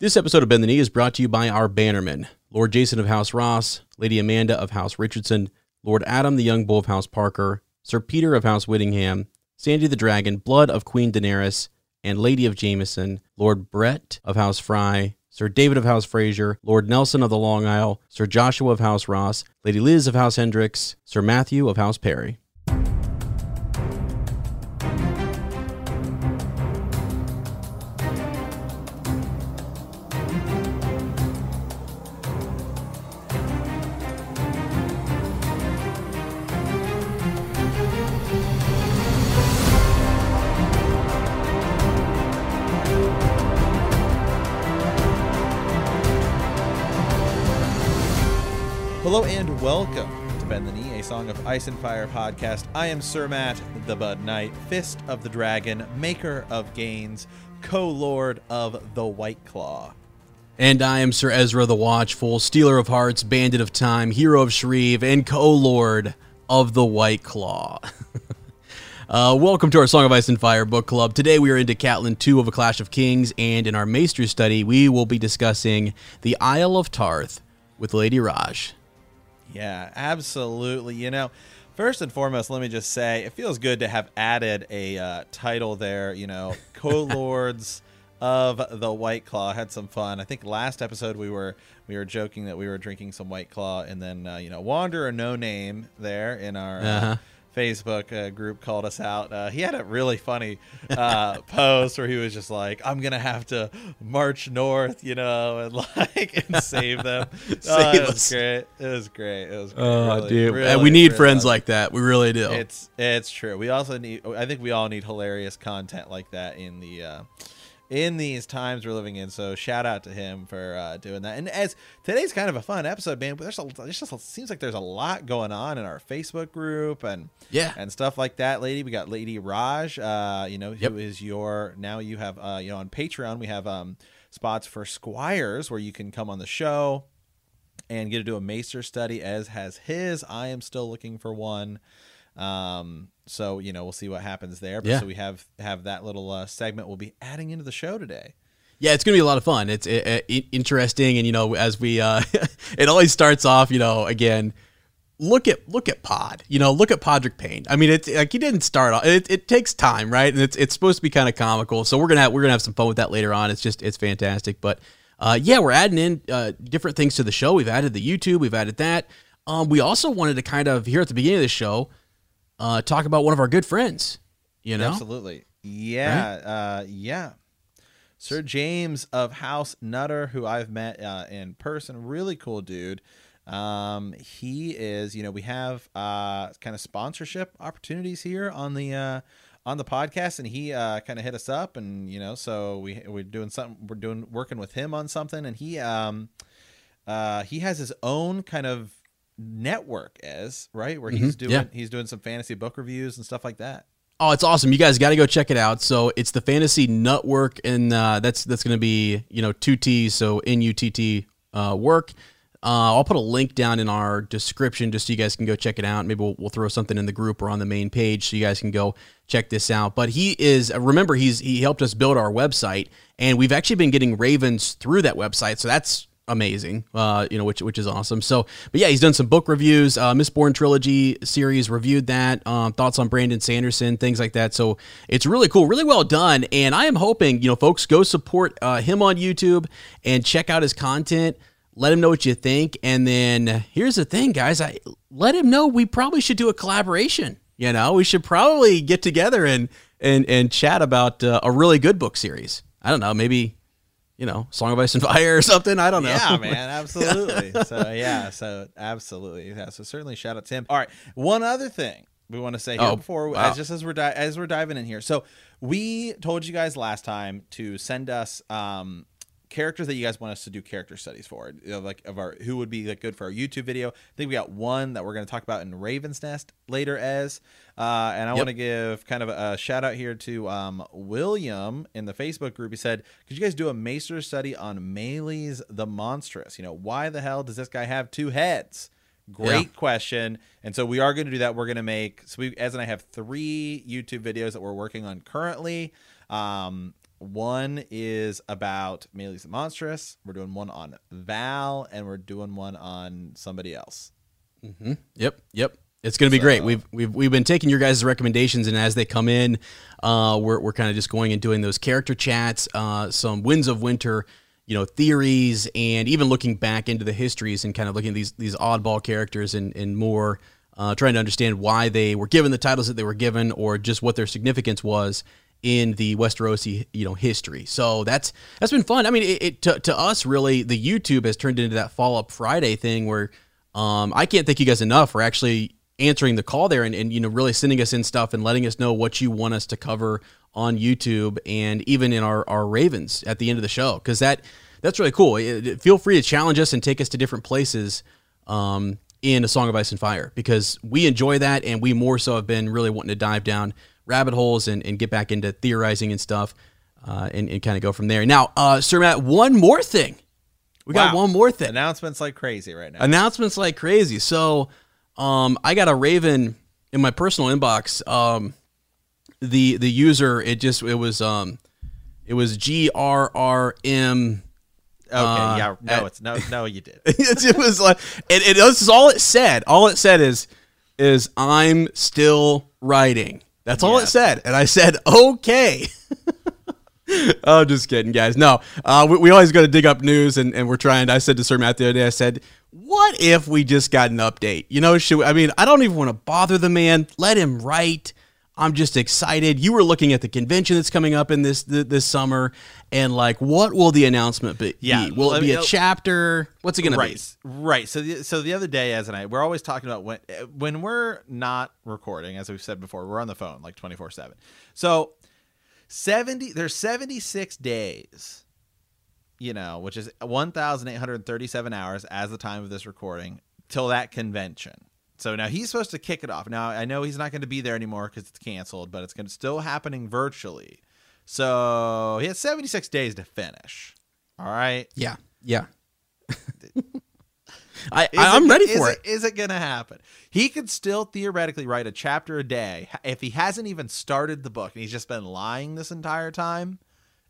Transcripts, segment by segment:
This episode of Bend the Knee is brought to you by our bannermen Lord Jason of House Ross, Lady Amanda of House Richardson, Lord Adam the Young Bull of House Parker, Sir Peter of House Whittingham, Sandy the Dragon, Blood of Queen Daenerys, and Lady of Jameson, Lord Brett of House Fry, Sir David of House Fraser, Lord Nelson of the Long Isle, Sir Joshua of House Ross, Lady Liz of House Hendricks, Sir Matthew of House Perry. Song of Ice and Fire podcast. I am Sir Matt, the Bud Knight, Fist of the Dragon, Maker of Gains, co-lord of the White Claw. And I am Sir Ezra the Watchful, Stealer of Hearts, Bandit of Time, Hero of Shreve, and co-lord of the White Claw. uh, welcome to our Song of Ice and Fire book club. Today we are into Catelyn 2 of A Clash of Kings, and in our Maester study we will be discussing the Isle of Tarth with Lady Raj. Yeah, absolutely. You know, first and foremost, let me just say it feels good to have added a uh, title there. You know, co-lords of the White Claw. Had some fun. I think last episode we were we were joking that we were drinking some White Claw, and then uh, you know, Wanderer No Name there in our. Uh, Uh-huh. Facebook uh, group called us out. Uh, he had a really funny uh, post where he was just like, "I'm gonna have to march north, you know, and like and save them." oh, it was great. It was great. It was great. Oh, Really, dude. really, and we need really friends like that. We really do. It's it's true. We also need. I think we all need hilarious content like that in the uh, in these times we're living in. So shout out to him for uh, doing that. And as today's kind of a fun episode, man. But there's a there's just seems like there's a lot going on in our Facebook group and yeah. and stuff like that. Lady, we got Lady Raj. Uh, you know, Yep. who is your now you have uh, you know on Patreon we have um spots for squires where you can come on the show and get to do a maester study as has his i am still looking for one um so you know we'll see what happens there but Yeah. so we have have that little uh, segment we'll be adding into the show today Yeah, it's gonna be a lot of fun. It's uh, uh, interesting, and you know, as we, uh, it always starts off, you know, again, look at look at Pod, you know, look at Podrick Payne. I mean, it's like he didn't start off. It, it takes time, right? And it's it's supposed to be kind of comical. So we're gonna have, we're gonna have some fun with that later on. It's just it's fantastic. But uh, yeah, we're adding in uh, different things to the show. We've added the YouTube. We've added that. Um, we also wanted to kind of here at the beginning of the show uh, talk about one of our good friends. You know, absolutely. Yeah uh yeah. Sir james of house nutter who i've met uh, in person really cool dude. Um he is you know we have uh kind of sponsorship opportunities here on the uh on the podcast and he uh kind of hit us up and you know so we we're doing something we're doing working with him on something and he um uh he has his own kind of network as right where he's Mhm, doing yeah. he's doing some fantasy book reviews and stuff like that Oh, it's awesome! You guys got to go check it out. So it's the Fantasy Nuttwork, and uh, that's that's going to be you know two T's, so N U T T uh, work. Uh, I'll put a link down in our description just so you guys can go check it out. Maybe we'll, we'll throw something in the group or on the main page so you guys can go check this out. But he is remember he's he helped us build our website, and we've actually been getting ravens through that website. So that's amazing uh you know which which is awesome. So but yeah he's done some book reviews. Uh mistborn trilogy series reviewed that. Um thoughts on brandon sanderson things like that. So it's really cool really well done. And i am hoping you know folks go support uh, him on youtube and check out his content. Let him know what you think. And then here's the thing guys. I let him know we probably should do a collaboration. You know we should probably get together and and and chat about uh, a really good book series. I don't know maybe you know, Song of Ice and Fire or something. I don't know. Yeah, man, absolutely. so yeah, so absolutely. Yeah, so certainly shout out to him. All right, one other thing we want to say here Oh, before, wow. as just as we're di- as we're diving in here. So we told you guys last time to send us um characters that you guys want us to do character studies for, you know, like of our who would be like good for our YouTube video. I think we got one that we're going to talk about in Raven's Nest later as, uh, and I Yep. want to give kind of a shout out here to um, William in the Facebook group. He said, "Could you guys do a Maester study on Maelys the Monstrous? You know, why the hell does this guy have two heads?" Great Yeah. question. And so we are going to do that. We're going to make so we as and I have three YouTube videos that we're working on currently. Um, One is about Maelys the Monstrous. We're doing one on Val, and we're doing one on somebody else. Mm-hmm. Yep, yep. It's going to be so, great. We've we've we've been taking your guys' recommendations, and as they come in, uh, we're we're kind of just going and doing those character chats, uh, some Winds of Winter, you know, theories, and even looking back into the histories and kind of looking at these these oddball characters and and more, uh, trying to understand why they were given the titles that they were given, or just what their significance was in the Westerosi you know history. So that's that's been fun. I mean, it, it to, to us really the YouTube has turned into that Fall Up Friday thing where um, I can't thank you guys enough for actually answering the call there and, and you know really sending us in stuff and letting us know what you want us to cover on YouTube and even in our, our Ravens at the end of the show because that that's really cool. It, it, feel free to challenge us and take us to different places um, in a Song of Ice and Fire because we enjoy that and we more so have been really wanting to dive down rabbit holes and, and get back into theorizing and stuff uh, and, and kind of go from there. Now, uh, Sir Matt, one more thing. We wow. got one more thing. Announcements like crazy right now. Announcements like crazy. So um, I got a Raven in my personal inbox. Um, the the user it just it was um, it was G R R M. Okay, uh, yeah, no, at, it's no, no, you did. it was like, it, it, this is all it said. All it said is, is I'm still writing. That's all it said, and I said okay. oh, just kidding, guys. No, uh, we, we, always got to dig up news, and, and we're trying. I said to Sir Matt the other day, I said, what if we just got an update? You know, should we, I mean, I don't even want to bother the man. Let him write. I'm just excited. You were looking at the convention that's coming up in this this summer, and like, what will the announcement be? Yeah, will it be a chapter? What's it going right, to be? Right. So, the, so the other day, as and I, we're always talking about when when we're not recording, as we've said before, we're on the phone like 24 seven. So 70 there's 76 days you know which is 1837 hours as the time of this recording till that convention so now he's supposed to kick it off now i know he's not going to be there anymore because it's canceled but it's going to still happening virtually so he has 76 days to finish all right yeah yeah I, I'm ready for it, it. Is it going to happen? He could still theoretically write a chapter a day if he hasn't even started the book and he's just been lying this entire time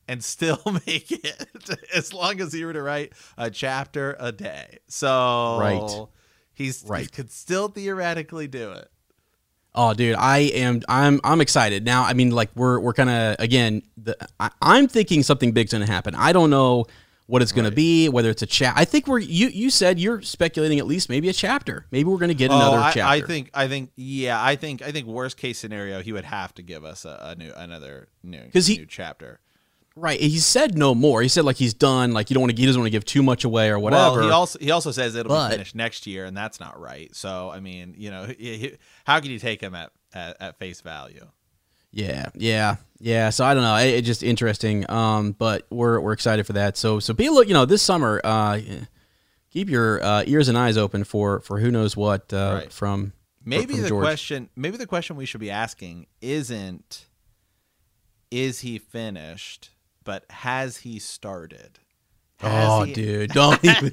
and still make it as long as he were to write a chapter a day. So right. He's right. he could still theoretically do it. Oh, dude, I am. I'm. I'm excited now. I mean, like we're we're kind of again. The, I, I'm thinking something big's going to happen. I don't know what it's going right. to be, whether it's a chat. I think we're you. You said you're speculating at least maybe a chapter. Maybe we're going to get oh, another I, chapter. I think. I think. Yeah. I think. I think worst case scenario, he would have to give us a, a new another new because he new chapter. Right. He said no more. He said like he's done. Like you don't want to. He doesn't want to give too much away or whatever. Well, he also he also says it'll but, be finished next year, and that's not right. So I mean, you know, he, he, how can you take him at, at, at face value? Yeah, yeah, yeah. So I don't know. It's it just interesting. Um, but we're we're excited for that. So so be look. You know, this summer, uh, keep your uh, ears and eyes open for for who knows what uh, right. from. Maybe from the George. question. Maybe the question we should be asking isn't, is he finished, but has he started? oh, he... dude, don't even.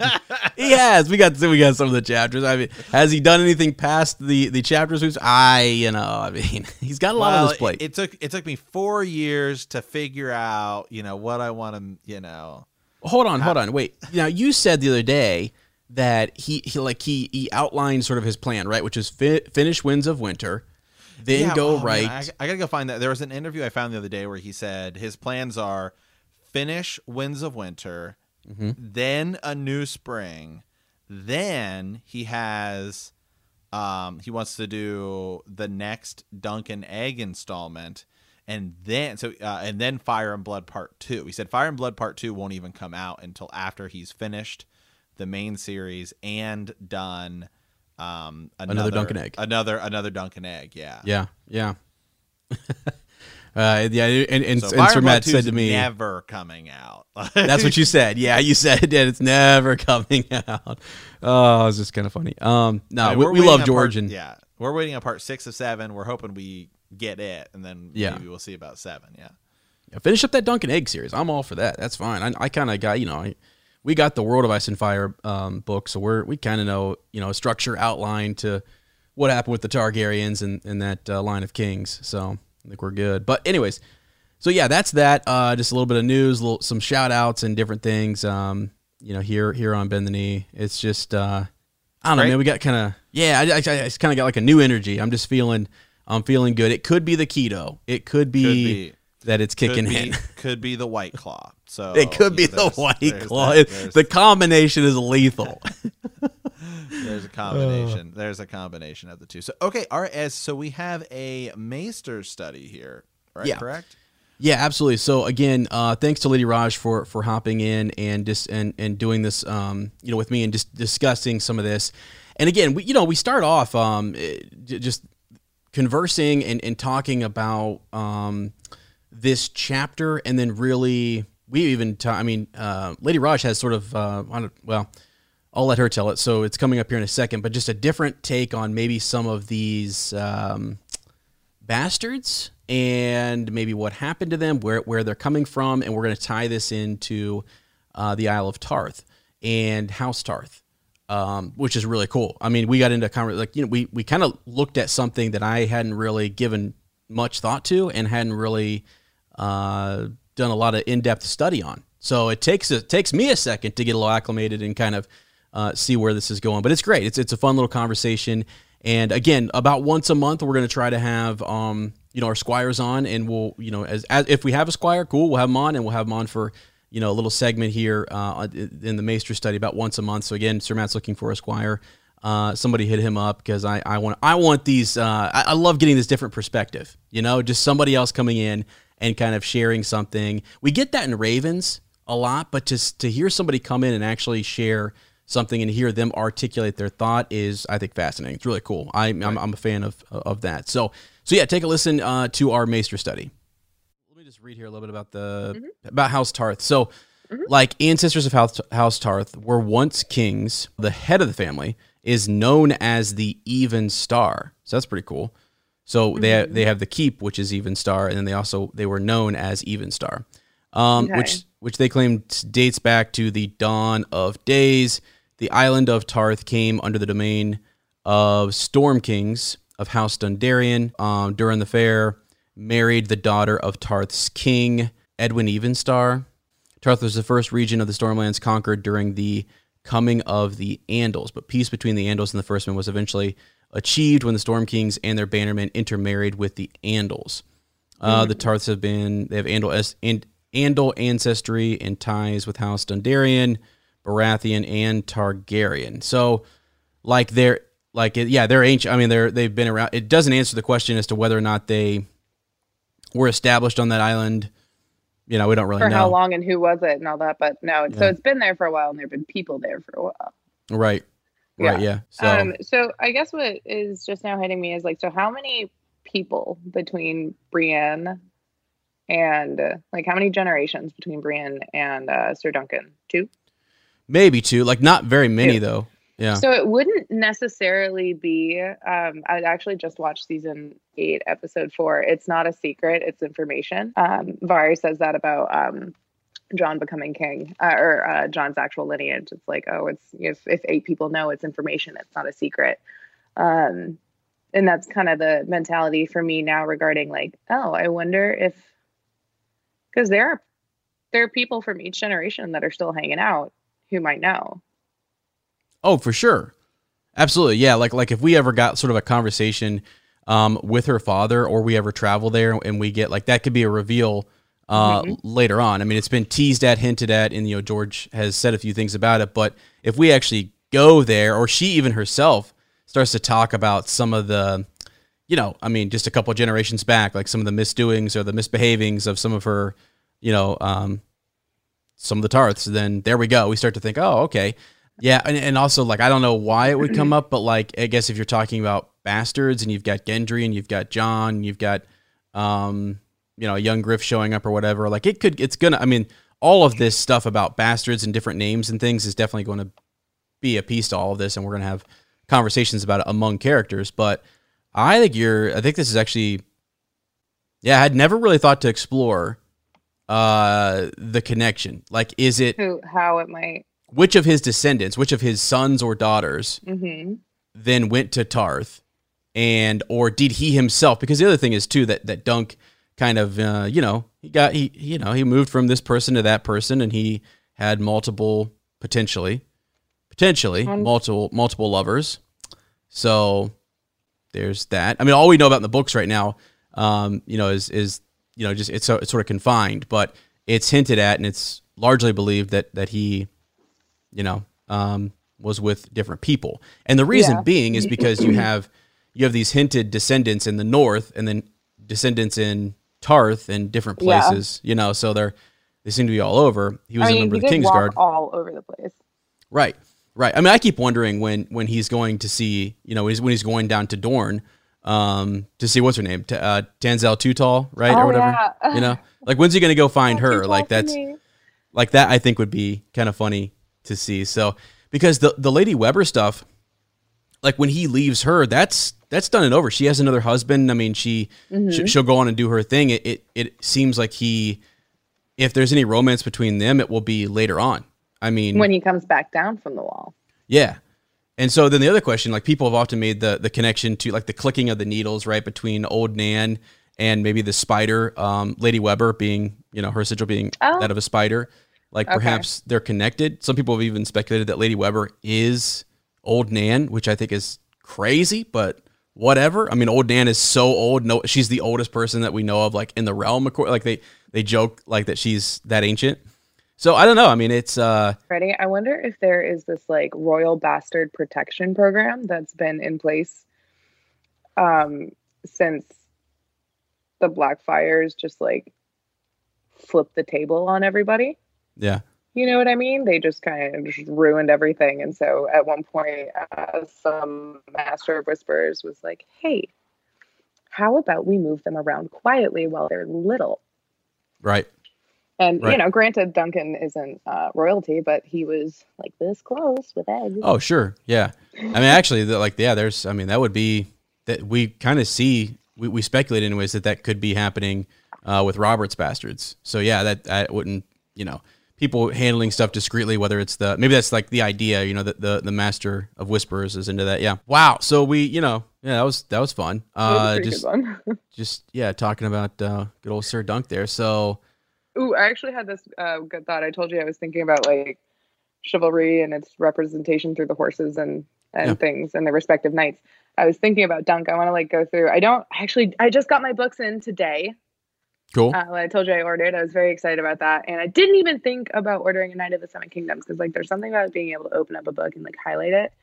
he has. We got we got some of the chapters. I mean, has he done anything past the the chapters? Who's I, you know, I mean, he's got a lot well, on his plate. It, it, took it took me four years to figure out, you know, what I want to, you know. Hold on, hold on, wait. Now you said the other day that he, he like he he outlined sort of his plan, right? Which is fi- finish Winds of Winter, then yeah, go oh, right. Man, I, I gotta go find that. There was an interview I found the other day where he said his plans are finish Winds of Winter mm-hmm. then a new spring, then he has um he wants to do the next Dunk and Egg installment and then so uh, and then Fire and Blood Part 2. He said Fire and Blood Part 2 won't even come out until after he's finished the main series and done um another, another Dunk and Egg. Another another Dunk and Egg, yeah. Yeah, yeah. Uh, yeah, and, and, so and Sir Matt said to me, "Never coming out." that's what you said. Yeah, you said that it's never coming out. Oh, it's just kind of funny. Um, no, we, we love George, part, and yeah, we're waiting on part six of seven. We're hoping we get it, and then yeah. maybe we'll see about seven. Yeah. yeah finish up that Dunk and Egg series. I'm all for that. That's fine. I, I kind of got you know, I, we got the World of Ice and Fire um, book, so we're we kind of know you know structure outline to what happened with the Targaryens and, and that uh, line of kings. So I think we're good. But anyways, so yeah, that's that. Uh, just a little bit of news, little, some shout outs and different things. Um, you know, here here on Bend the Knee, it's just uh, I don't know, Great. man. We got kind of yeah, I, I, I kind of got like a new energy. I'm just feeling I'm feeling good. It could be the keto. It could be, Could be. that it's Could kicking be, in. could be the white claw. So It could be yeah, the white claw. that- the combination is lethal. There's a combination. There's a combination of the two. So okay, all right. As so we have a Maester study here, right? Yeah. Correct. Yeah, absolutely. So again, uh, thanks to Lady Raj for for hopping in and just and and doing this, um, you know, with me and just discussing some of this. And again, we you know we start off um, eh, just conversing and, and talking about um, this chapter, and then really we even ta- I mean, uh, Lady Raj has sort of uh, well. I'll let her tell it. So it's coming up here in a second, but just a different take on maybe some of these um, bastards and maybe what happened to them, where where they're coming from, and we're going to tie this into uh, the Isle of Tarth and House Tarth, um, which is really cool. I mean, we got into a conversation like you know we we kind of looked at something that I hadn't really given much thought to and hadn't really uh, done a lot of in depth study on. So it takes it takes me a second to get a little acclimated and kind of uh, see where this is going. But it's great. It's it's a fun little conversation. And again, about once a month, we're going to try to have um, you know our squires on, and we'll you know as, as if we have a squire, cool, we'll have them on, and we'll have them on for you know a little segment here uh, in the Maester study about once a month. So again, Sir Matt's looking for a squire. Uh, somebody hit him up because I, I want I want these uh, I, I love getting this different perspective. You know, just somebody else coming in and kind of sharing something. We get that in Ravens a lot, but to to hear somebody come in and actually share something and hear them articulate their thought is I think fascinating. It's really cool. I, I'm, I'm a fan of of that. So so yeah, take a listen uh, to our Maester study. Let me just read here a little bit about the about House Tarth. So like ancestors of House, House Tarth were once kings. The head of the family is known as the Even Star. So that's pretty cool. So they they have the keep, which is Even Star, and then they also they were known as Even Star, um, Okay. which which they claim dates back to the dawn of days. The island of Tarth came under the domain of Storm Kings of House Durrandon um, during the fair. Married the daughter of Tarth's king, Edwin Evenstar. Tarth was the first region of the Stormlands conquered during the coming of the Andals, but peace between the Andals and the Firstmen was eventually achieved when the Storm Kings and their bannermen intermarried with the Andals. Uh, The Tarths have been they have Andal Andal ancestry and ties with House Dundarian, Baratheon, and Targaryen. So, like they're like it- yeah they're ancient. I mean they're they've been around. It doesn't answer the question as to whether or not they were established on that island. You know we don't really for know. how long and who was it and all that. But no, so it's been there for a while and there have been people there for a while. Right. Right. Yeah. So um, so I guess what is just now hitting me is like, so how many people between Brienne and uh, like how many generations between Brienne and uh, Sir Duncan? Two. Maybe two. Like not very many Two. though. Yeah. So it wouldn't necessarily be. Um, I actually just watched season eight, episode four. It's not a secret; it's information. Um, Varys says that about um, Jon becoming king, uh, or uh, Jon's actual lineage. It's like, oh, it's if if eight people know, it's information. It's not a secret. Um, and that's kind of the mentality for me now regarding like, oh, I wonder if because there are there are people from each generation that are still hanging out who might know. Oh, for sure. Absolutely. Yeah. Like like if we ever got sort of a conversation um, with her father or we ever travel there and we get like that could be a reveal uh, later on. I mean, it's been teased at, hinted at, and you know, George has said a few things about it. But if we actually go there, or she even herself starts to talk about some of the, you know, I mean, just a couple generations back, like some of the misdoings or the misbehavings of some of her, you know, um, some of the Tarths, then there we go. We start to think, oh, okay. Yeah, and, and also like I don't know why it would come up, but like I guess if you're talking about bastards and you've got Gendry and you've got Jon, and you've got um, you know, a young Griff showing up or whatever, like it could it's gonna I mean, all of this stuff about bastards and different names and things is definitely going to be a piece to all of this and we're gonna have conversations about it among characters. But I think you're I think this is actually yeah, I had never really thought to explore uh the connection. Like is it Who, how it might. which of his descendants, which of his sons or daughters hmm then went to Tarth and or did he himself because the other thing is too that that Dunk kind of uh, you know he got he you know he moved from this person to that person and he had multiple potentially potentially Um, multiple multiple lovers so there's that i mean all we know about in the books right now um, you know is is you know just it's, it's sort of confined but it's hinted at and it's largely believed that that he you know um, was with different people and the reason Yeah. being is because you have you have these hinted descendants in the north and then descendants in Tarth and different Yeah. places, you know, so they're they seem to be all over. He was I a mean, member of the Kingsguard. all over the place. Right. Right. I mean, I keep wondering when when he's going to see, you know, when he's, when he's going down to Dorne um to see what's her name? T- uh Tanselle Too-Tall, right? Oh, or whatever. yeah. You know? Like when's he going to go find her? Like that's like that I think would be kind of funny to see. So because the the Lady Webber stuff, like when he leaves her, that's that's done and over. She has another husband. I mean, she Mm-hmm. sh- she'll go on and do her thing. It, it it seems like he, if there's any romance between them, it will be later on. I mean, when he comes back down from the wall. yeah. And so then the other question, like people have often made the the connection to like the clicking of the needles, right, between old Nan and maybe the spider, um, Lady Webber being, you know, her sigil being Oh. that of a spider. Like Okay. perhaps they're connected. Some people have even speculated that Lady Webber is old Nan, which I think is crazy, but whatever. I mean, old Nan is so old. No, she's the oldest person that we know of, like in the realm. acco- Like they they joke like that she's that ancient. So I don't know. I mean, it's uh, Ready? I wonder if there is this like royal bastard protection program that's been in place um since the Blackfyres just like flipped the table on everybody. yeah, You know what I mean? They just kind of just ruined everything. And so at one point, uh, some master of whispers was like, hey, how about we move them around quietly while they're little? right. And, you know, granted, Duncan isn't uh, royalty, but he was like this close with eggs. Oh, sure. Yeah. I mean, actually, the, like, yeah, there's, I mean, that would be that we kind of see, we, we speculate anyways that that could be happening uh, with Robert's bastards. So, yeah, that I wouldn't, you know, people handling stuff discreetly, whether it's the, maybe that's like the idea, you know, that the, the master of whispers is into that. Yeah. Wow. So we, you know, yeah, that was, that was fun. It was Uh, just, just, yeah, talking about uh, good old Sir Dunk there. So, Ooh, I actually had this uh, good thought. I told you I was thinking about like chivalry and its representation through the horses and and Yeah. things and the respective knights. I was thinking about Dunk. I want to like go through. I don't actually. I just got my books in today. cool. Uh, I told you I ordered, I was very excited about that, and I didn't even think about ordering a Knight of the Seven Kingdoms because like there's something about being able to open up a book and like highlight it.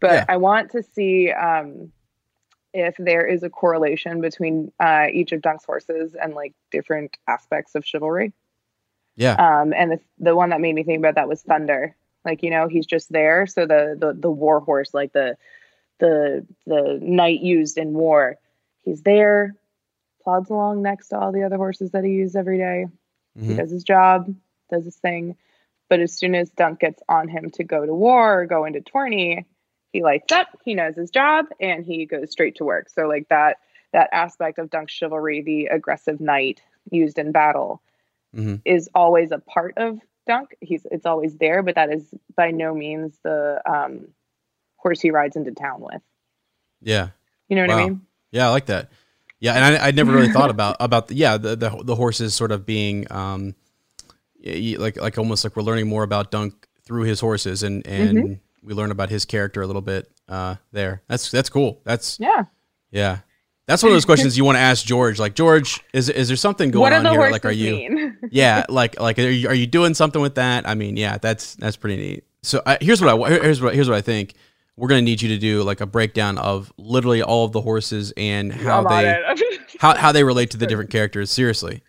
But Yeah. I want to see um, if there is a correlation between uh, each of Dunk's horses and like different aspects of chivalry. yeah. Um, and the the one that made me think about that was Thunder. Like you know, he's just there. So the the the war horse, like the the the knight used in war, he's there, plods along next to all the other horses that he uses every day. He Mhm. does his job, does his thing. But as soon as Dunk gets on him to go to war or go into tourney, he lights up. He knows his job, and he goes straight to work. So like that that aspect of Dunk's chivalry, the aggressive knight used in battle, Mhm. is always a part of Dunk. He's it's always there, but that is by no means the um, horse he rides into town with. Yeah. You know what I mean? Yeah, I like that. Yeah, and I I never really thought about about the, yeah the, the the horses sort of being um like like almost like we're learning more about Dunk through his horses and and Mm-hmm. We learn about his character a little bit uh there. That's that's cool. That's Yeah. yeah. That's one of those questions you want to ask George. Like George, is is there something going what on here? Like, are you? mean? yeah, like like are you, are you doing something with that? I mean, yeah, that's that's pretty neat. So I, here's what I here's what here's what I think. We're gonna need you to do like a breakdown of literally all of the horses and how they how how they relate to the different characters. Seriously.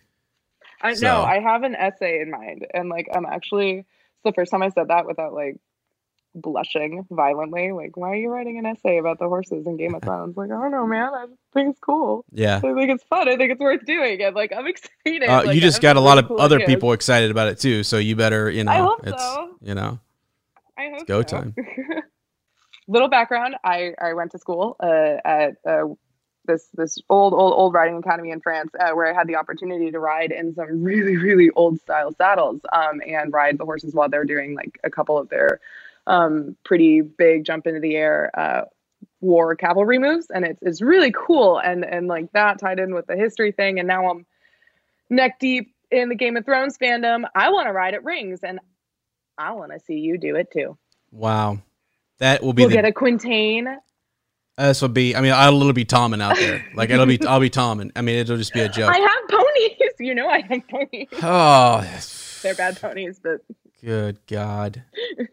I know So- I have an essay in mind, and like I'm actually it's the first time I said that without like blushing violently. Like, why are you writing an essay about the horses in Game of Thrones? Like, I don't know, man. I think it's cool. Yeah. I think it's fun. I think it's worth doing, and like I'm excited. Uh, Like, you just got a lot of cool other people excited about it too, so you better, you know, I hope it's so. you know. I hope go so. time. Little background: I I went to school uh, at uh, this this old old old riding academy in France, uh, where I had the opportunity to ride in some really really old style saddles, um, and ride the horses while they're doing like a couple of their um, pretty big jump into the air uh, war cavalry moves, and it's it's really cool, and and like that tied in with the history thing, and now I'm neck deep in the Game of Thrones fandom. I want to ride at rings, and I want to see you do it too. Wow, that will be. We'll the, get a Quintain. This will be. I mean, I'll literally be Tommen out there. Like it'll be. I'll be Tommen. I mean, it'll just be a joke. I have ponies. You know, I have ponies. Oh, They're bad ponies, but good God!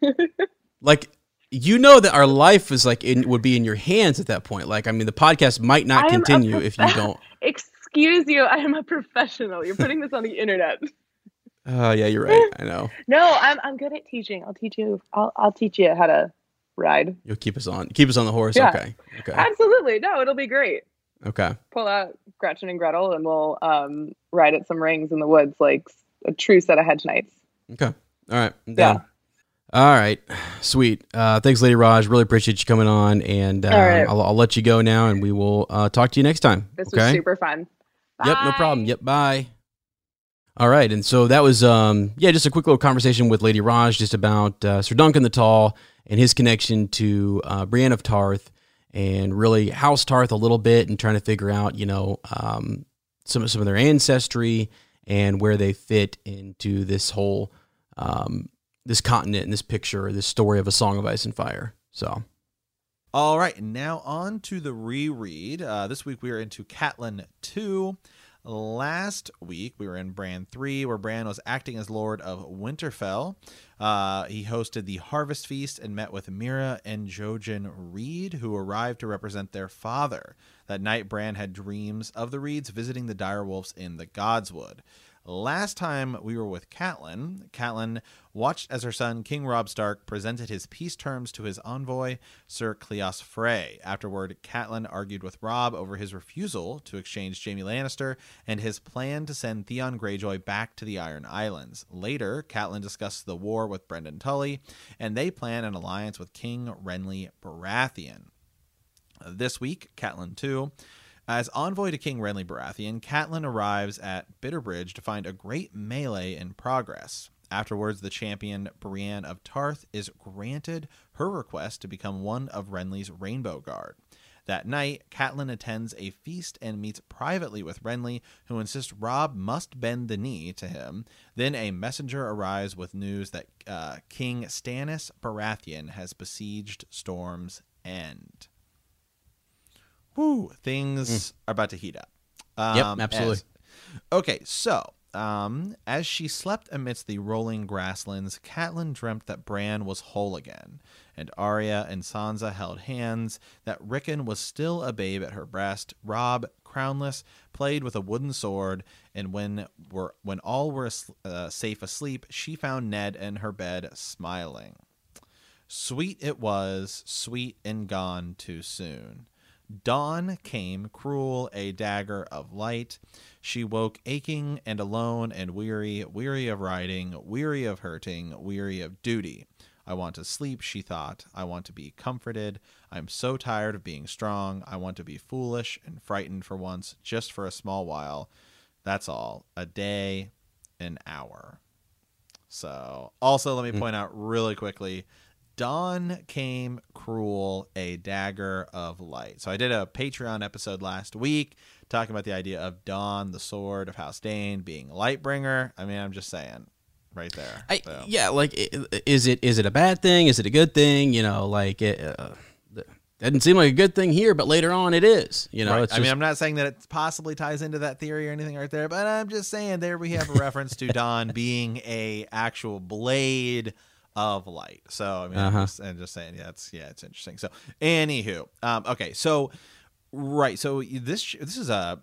like you know that our life is like in would be in your hands at that point. Like I mean, the podcast might not I am a continue if you don't. excuse you, I am a professional. You're putting this on the internet. Oh yeah, you're right. I know. No, I'm I'm good at teaching. I'll teach you. I'll I'll teach you how to ride. You'll keep us on. Keep us on the horse. Yeah. Okay. Okay. Absolutely. No, it'll be great. Okay. Pull out Gretchen and Gretel, and we'll um ride at some rings in the woods, like a true set of hedge knights. Okay. All right. I'm Yeah. down. All right. Sweet. Uh, thanks, Lady Raj. Really appreciate you coming on, and uh, right. I'll, I'll let you go now, and we will uh, talk to you next time. This okay. was super fun. Yep, no problem. Yep, bye. All right, and so that was um yeah, just a quick little conversation with Lady Raj just about uh, Sir Duncan the Tall and his connection to uh, Brienne of Tarth and really House Tarth a little bit and trying to figure out you know um, some some of their ancestry and where they fit into this whole um, this continent and this picture, or this story of a Song of Ice and Fire. So All right, and now on to the reread. Uh, this week we are into Catelyn 2. Last week we were in Bran 3, where Bran was acting as Lord of Winterfell. Uh, he hosted the Harvest Feast and met with Meera and Jojen Reed, who arrived to represent their father. That night, Bran had dreams of the Reeds visiting the direwolves in the Godswood. Last time we were with Catelyn, Catelyn watched as her son King Robb Stark presented his peace terms to his envoy Sir Cleos Frey. Afterward, Catelyn argued with Robb over his refusal to exchange Jaime Lannister and his plan to send Theon Greyjoy back to the Iron Islands. Later, Catelyn discussed the war with Brynden Tully, and they plan an alliance with King Renly Baratheon. This week, Catelyn 2. As envoy to King Renly Baratheon, Catelyn arrives at Bitterbridge to find a great melee in progress. Afterwards, the champion Brienne of Tarth is granted her request to become one of Renly's Rainbow Guard. That night, Catelyn attends a feast and meets privately with Renly, who insists Robb must bend the knee to him. Then a messenger arrives with news that uh, King Stannis Baratheon has besieged Storm's End. Woo, things are about to heat up. Yep, Um, absolutely. as- okay, so um, as she slept amidst the rolling grasslands, Catelyn dreamt that Bran was whole again, and Arya and Sansa held hands. That Rickon was still a babe at her breast. Robb, crownless, played with a wooden sword, and when were when all were uh, safe asleep, she found Ned in her bed, smiling. Sweet it was, sweet and gone too soon. Dawn came, cruel, a dagger of light. She woke aching and alone and weary, weary of riding, weary of hurting, weary of duty. I want to sleep, she thought. I want to be comforted. I'm so tired of being strong. I want to be foolish and frightened for once, just for a small while. That's all. A day, an hour. So, also, let me hmm. point out really quickly Dawn came cruel, a dagger of light. So I did a Patreon episode last week talking about the idea of Dawn, the sword of House Dane, being Lightbringer. I mean, I'm just saying, right there. I, So- yeah, like is it is it a bad thing? Is it a good thing? You know, like it uh, doesn't seem like a good thing here, but later on it is. You know, Right. it's I mean, I'm not saying that it possibly ties into that theory or anything right there, but I'm just saying there we have a reference to Dawn being a actual blade of light. So I mean, I'm, Uh-huh. just, I'm just saying, yeah, it's yeah, it's interesting. So, anywho, um, okay, so right, so this this is a.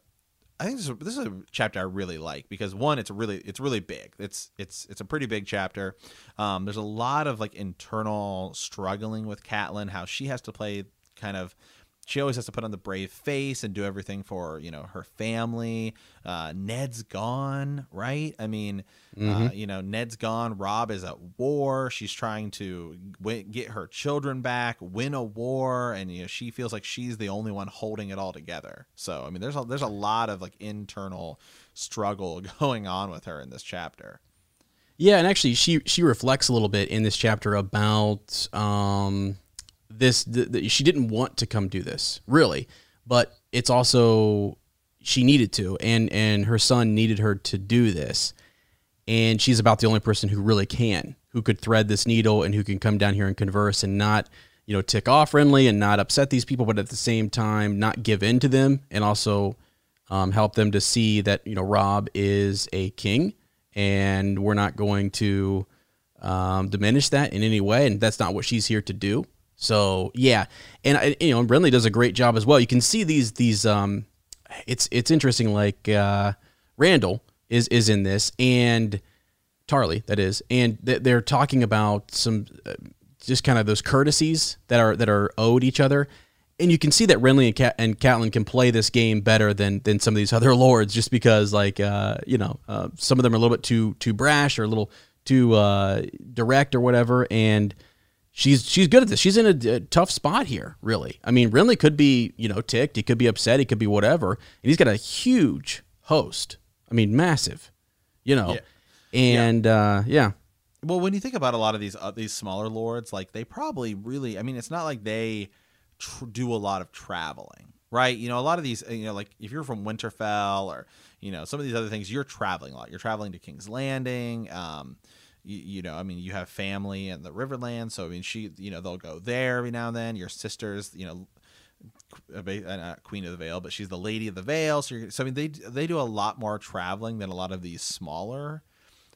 I think this is, this is a chapter I really like because one, it's really it's really big. It's it's it's a pretty big chapter. Um, there's a lot of like internal struggling with Catelyn, how she has to play kind of she always has to put on the brave face and do everything for you know her family uh, ned's gone right i mean uh, you know ned's gone. Robb is at war. She's trying to w- get her children back win a war and you know she feels like she's the only one holding it all together. So i mean there's a there's a lot of like internal struggle going on with her in this chapter. Yeah, and actually she she reflects a little bit in this chapter about um this. The, the, she didn't want to come do this really, but it's also she needed to, and and her son needed her to do this, and she's about the only person who really can, who could thread this needle, and who can come down here and converse and not you know tick off Renly and not upset these people, but at the same time not give in to them, and also um, help them to see that you know Robb is a king, and we're not going to um, diminish that in any way, and that's not what she's here to do. So yeah, and you know Renly does a great job as well. You can see these these um, it's it's interesting. Like uh, Randyll is is in this, and Tarly that is, and they're talking about some uh, just kind of those courtesies that are that are owed each other and you can see that Renly and Cat- and Catelyn can play this game better than than some of these other lords, just because like uh, you know uh, some of them are a little bit too too brash or a little too uh, direct or whatever, and she's she's good at this. She's in a, a, tough spot here, really. I mean, Renly could be you know ticked, he could be upset, he could be whatever, and he's got a huge host. I mean, massive, you know, yeah. and yeah. Uh, yeah. Well, when you think about a lot of these uh, these smaller lords, like they probably really, I mean, it's not like they tr- do a lot of traveling, right? You know, a lot of these, you know, like if you're from Winterfell or you know some of these other things, you're traveling a lot. You're traveling to King's Landing. Um, you, you, know, I mean, you have family in the Riverland, so I mean, she, you know, they'll go there every now and then. Your sisters, you know, not Queen of the Vale, but she's the Lady of the Vale. So, so I mean, they they do a lot more traveling than a lot of these smaller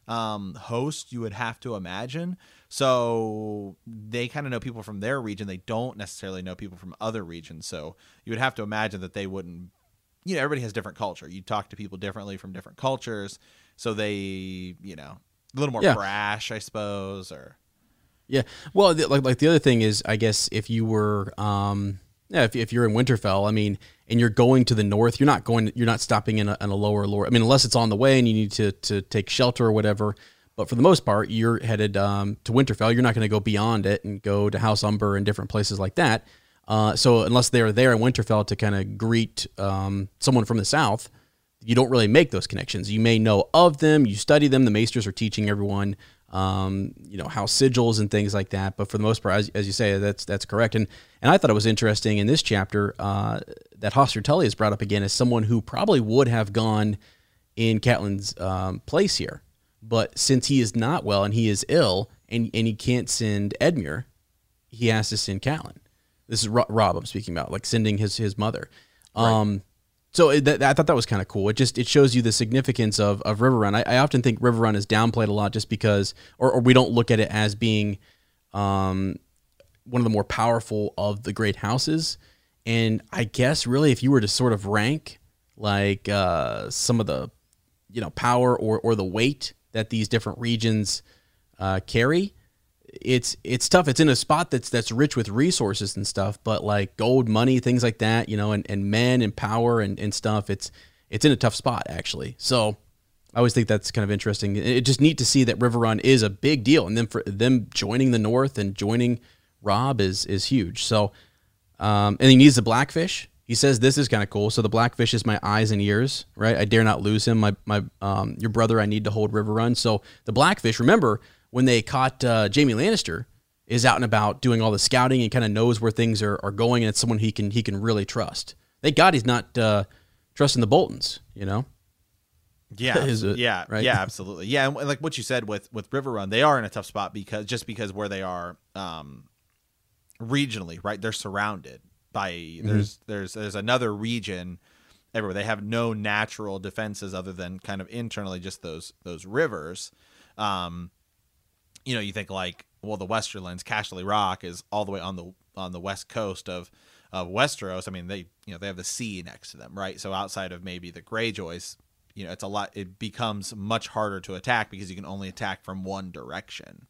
um, hosts you would have to imagine. So they kind of know people from their region. They don't necessarily know people from other regions. So you would have to imagine that they wouldn't. You know, everybody has different culture. You talk to people differently from different cultures, so they, you know, a little more yeah. brash, I suppose, or. Yeah, well, like like the other thing is, I guess if you were, um, yeah, if, if you're in Winterfell, I mean, and you're going to the north, you're not going, you're not stopping in a, in a lower lord. I mean, unless it's on the way and you need to to take shelter or whatever. But for the most part, you're headed um, to Winterfell. You're not going to go beyond it and go to House Umber and different places like that. Uh, so unless they're there in Winterfell to kind of greet um, someone from the south, you don't really make those connections. You may know of them, you study them. The maesters are teaching everyone, um, you know, house sigils and things like that. But for the most part, as, as, you say, that's that's correct. And and I thought it was interesting in this chapter uh, that Hoster Tully is brought up again as someone who probably would have gone in Catelyn's um, place here. But since he is not well and he is ill and, and he can't send Edmure, he has to send Catelyn. This is Robb I'm speaking about, like sending his his mother. Right. So it, that, I thought that was kind of cool. It just it shows you the significance of of Riverrun. I, I often think Riverrun is downplayed a lot just because, or, or we don't look at it as being um, one of the more powerful of the great houses. And I guess really, if you were to sort of rank like uh, some of the you know power or or the weight that these different regions uh, carry. It's it's tough. It's in a spot that's that's rich with resources and stuff, but like gold, money, things like that, you know, and, and men and power and, and stuff. It's it's in a tough spot actually. So I always think that's kind of interesting. It's just neat to see that Riverrun is a big deal, and then for them joining the North and joining Robb is is huge. So, um, and he needs the Blackfish, he says this is kind of cool. So the blackfish is my eyes and ears, right? I dare not lose him. My my um, your brother, I need to hold Riverrun. So the blackfish. Remember when they caught uh, Jaime Lannister is out and about doing all the scouting and kind of knows where things are, are going, and it's someone he can he can really trust. Thank God he's not uh, trusting the Boltons. You know. Yeah, it, yeah, right? yeah, absolutely. Yeah, and like what you said with with Riverrun, they are in a tough spot because just because where they are um, regionally, right? They're surrounded by mm-hmm. there's there's there's another region everywhere. They have no natural defenses other than kind of internally just those those rivers. Um, you know, you think like well, the Westerlands, Casterly Rock is all the way on the on the west coast of of Westeros. I mean, they you know they have the sea next to them, right? So outside of maybe the Greyjoys, you know, it's a lot. It becomes much harder to attack because you can only attack from one direction.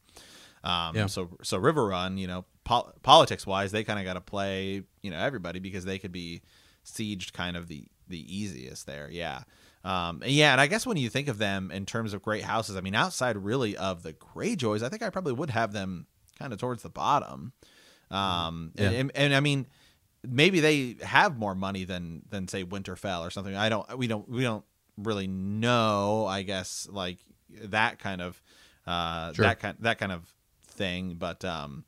Um, yeah. So so Riverrun, you know, pol- politics wise, they kind of got to play you know everybody because they could be sieged kind of the the easiest there. Yeah. Um, and yeah, and I guess when you think of them in terms of great houses, I mean, outside really of the Greyjoys, I think I probably would have them kind of towards the bottom. Um, yeah. and, and, and I mean, maybe they have more money than than say Winterfell or something. I don't. We don't. We don't really know. I guess like that kind of uh, sure. that kind that kind of thing. But um,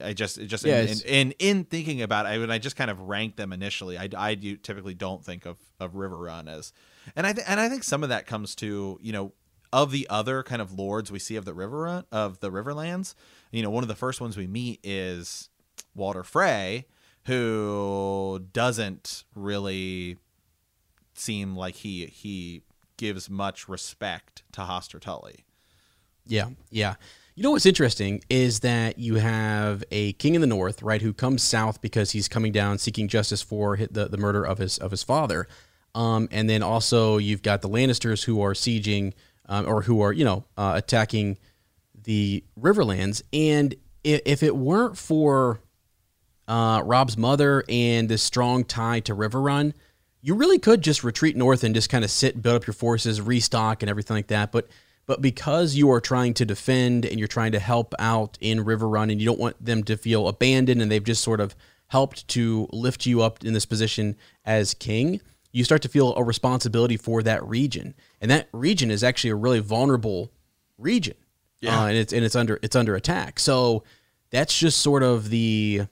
I just just Yeah, in, in, in in thinking about it, I, when I just kind of rank them initially, I, I do typically don't think of of Riverrun as, and I th- and I think some of that comes to you know of the other kind of lords we see of the river run of the Riverlands. You know, one of the first ones we meet is Walder Frey, who doesn't really seem like he he gives much respect to Hoster Tully. Yeah, yeah. You know what's interesting is that you have a king in the north, right, who comes south because he's coming down seeking justice for the, the murder of his of his father, um, and then also you've got the Lannisters who are sieging um, or who are you know uh, attacking the Riverlands. And if, if it weren't for uh, Robb's mother and this strong tie to Riverrun, you really could just retreat north and just kind of sit, build up your forces, restock, and everything like that. But but because you are trying to defend and you're trying to help out in Riverrun, and you don't want them to feel abandoned, and they've just sort of helped to lift you up in this position as king, you start to feel a responsibility for that region, and that region is actually a really vulnerable region. Yeah. Uh, and it's and it's under it's under attack. So that's just sort of the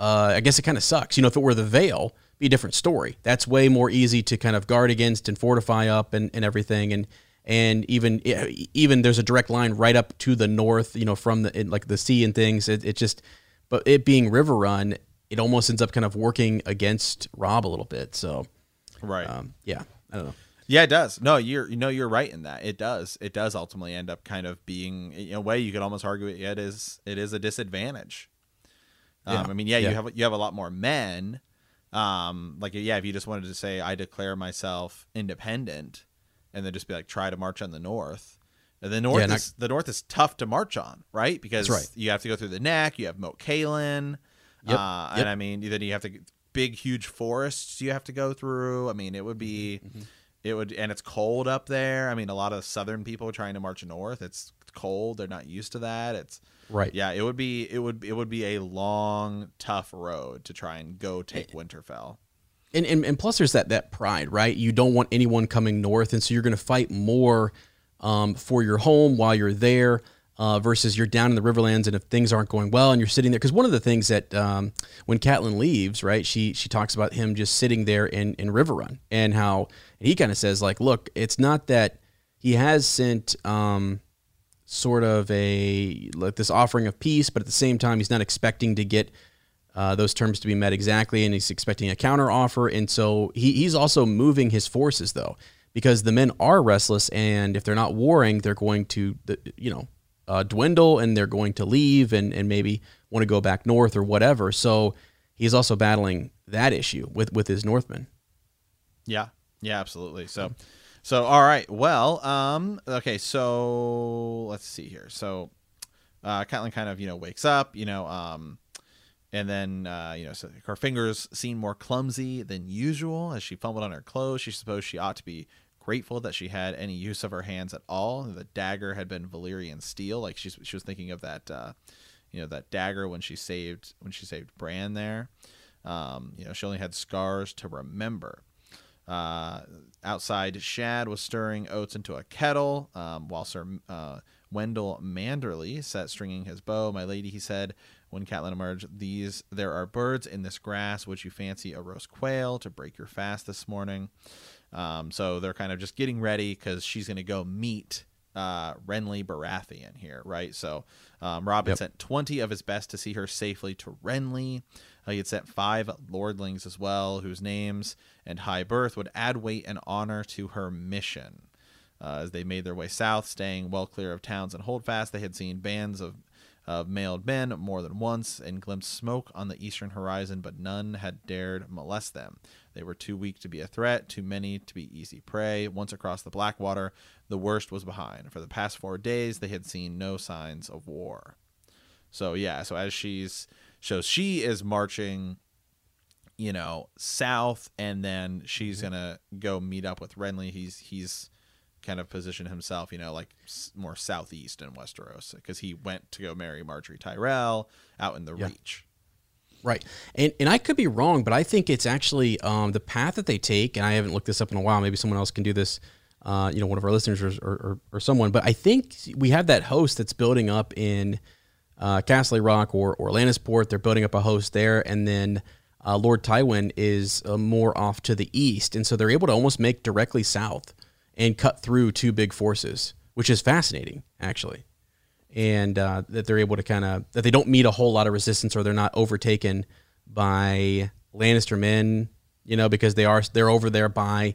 uh, I guess it kind of sucks. You know, if it were the Vale, be a different story. That's way more easy to kind of guard against and fortify up and, and everything. And and even even there's a direct line right up to the north. You know, from the in, like the sea and things. It, it just, but it being Riverrun, it almost ends up kind of working against Robb a little bit. So Right. um, yeah, I don't know. Yeah, it does. No, you're you know you're right in that. It does. It does ultimately end up kind of being in a way you could almost argue it, it is it is a disadvantage. Um, Yeah. I mean, yeah, Yeah. you have you have a lot more men. Um, like yeah, if you just wanted to say I declare myself independent, and then just be like try to march on the north. And the north Yeah, is the north is tough to march on, right? Because right. you have to go through the neck. You have Moat Cailin, Yep, uh, yep. and I mean then you have to big huge forests you have to go through. I mean it would be Mm-hmm. it would and it's cold up there. I mean a lot of southern people trying to march north. It's cold. They're not used to that. It's Right. yeah. It would be it would it would be a long tough road to try and go take Winterfell. And, and and plus there's that that pride right? You don't want anyone coming north and so you're going to fight more um, for your home while you're there uh, versus you're down in the riverlands and if things aren't going well and you're sitting there because one of the things that um, when Catelyn leaves right she she talks about him just sitting there in in Riverrun and how and he kind of says like look it's not that he has sent um, sort of a like this offering of peace but at the same time he's not expecting to get uh, those terms to be met exactly, and he's expecting a counter offer. And so he, he's also moving his forces, though, because the men are restless, and if they're not warring, they're going to, you know, uh, dwindle, and they're going to leave, and, and maybe want to go back north or whatever. So he's also battling that issue with with his Northmen. Yeah. Yeah, absolutely. So so all right. Well, um okay, so let's see here. So uh Catelyn kind of, you know, wakes up, you know, um and then uh, you know, so her fingers seem more clumsy than usual as she fumbled on her clothes. She supposed she ought to be grateful that she had any use of her hands at all. The dagger had been Valyrian steel. Like she's she was thinking of that uh you know, that dagger when she saved when she saved Bran there. Um, you know, she only had scars to remember. Uh, outside, Shadd was stirring oats into a kettle, um, while Sir uh, Wendel Manderly sat stringing his bow. My lady, he said, when Catelyn emerged, these there are birds in this grass. Would you fancy a roast quail to break your fast this morning? Um, so they're kind of just getting ready because she's going to go meet uh, Renly Baratheon here, right? So um, Robb had Yep. sent 20 of his best to see her safely to Renly. Uh, he had sent five lordlings as well, whose names and high birth would add weight and honor to her mission. Uh, as they made their way south, staying well clear of towns and holdfast, they had seen bands of, of mailed men more than once and glimpsed smoke on the eastern horizon, but none had dared molest them. They were too weak to be a threat, too many to be easy prey. Once across the Blackwater, the worst was behind. For the past four days, they had seen no signs of war. So yeah, so as she's so she is marching, you know, south, and then she's mm-hmm. gonna go meet up with Renly. He's he's kind of position himself, you know, like s- more southeast in Westeros because he went to go marry Margaery Tyrell out in the Yeah. Reach. Right. And and I could be wrong, but I think it's actually um, the path that they take, and I haven't looked this up in a while. Maybe someone else can do this, uh, you know, one of our listeners or, or, or, or someone. But I think we have that host that's building up in uh, Casterly Rock or or Lannisport. They're building up a host there, and then uh, Lord Tywin is uh, more off to the east, and so they're able to almost make directly south and cut through two big forces, which is fascinating, actually. And uh, that they're able to kind of that they don't meet a whole lot of resistance, or they're not overtaken by Lannister men, you know, because they are they're over there by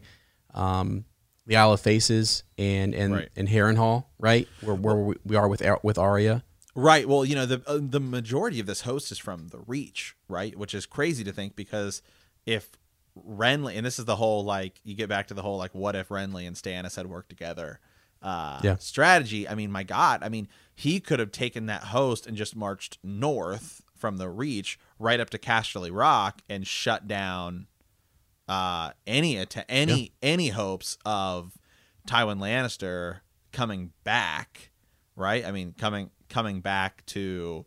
um, the Isle of Faces and and Right. and Harrenhal, right? Where where we- are with with Arya. Right. Well, you know, the uh, the majority of this host is from the Reach, right? Which is crazy to think because if Renly, and this is the whole like you get back to the whole like what if Renly and Stannis had worked together uh Yeah. strategy. I mean, my God, I mean, he could have taken that host and just marched north from the Reach right up to Casterly Rock and shut down uh any att- any any hopes of Tywin Lannister coming back, right? I mean, coming coming back to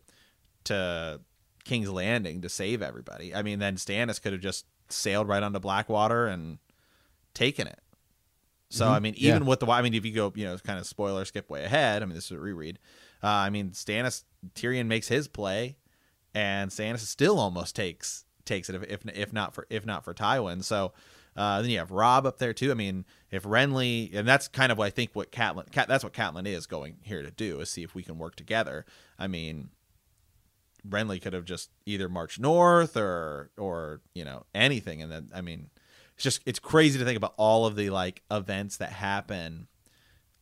to King's Landing to save everybody. I mean, then Stannis could have just sailed right onto Blackwater and taken it. So Mhm. I mean, Yeah. even with the I mean, if you go, you know, kind of spoiler skip way ahead. I mean, this is a reread. Uh, I mean, Stannis Tyrion makes his play, and Stannis still almost takes takes it if if, if not for if not for Tywin. So uh, then you have Robb up there too. I mean, if Renly, and that's kind of what I think what Catelyn, Cat, that's what Catelyn is going here to do is see if we can work together. I mean, Renly could have just either marched north or or you know anything, and then I mean, it's just it's crazy to think about all of the like events that happen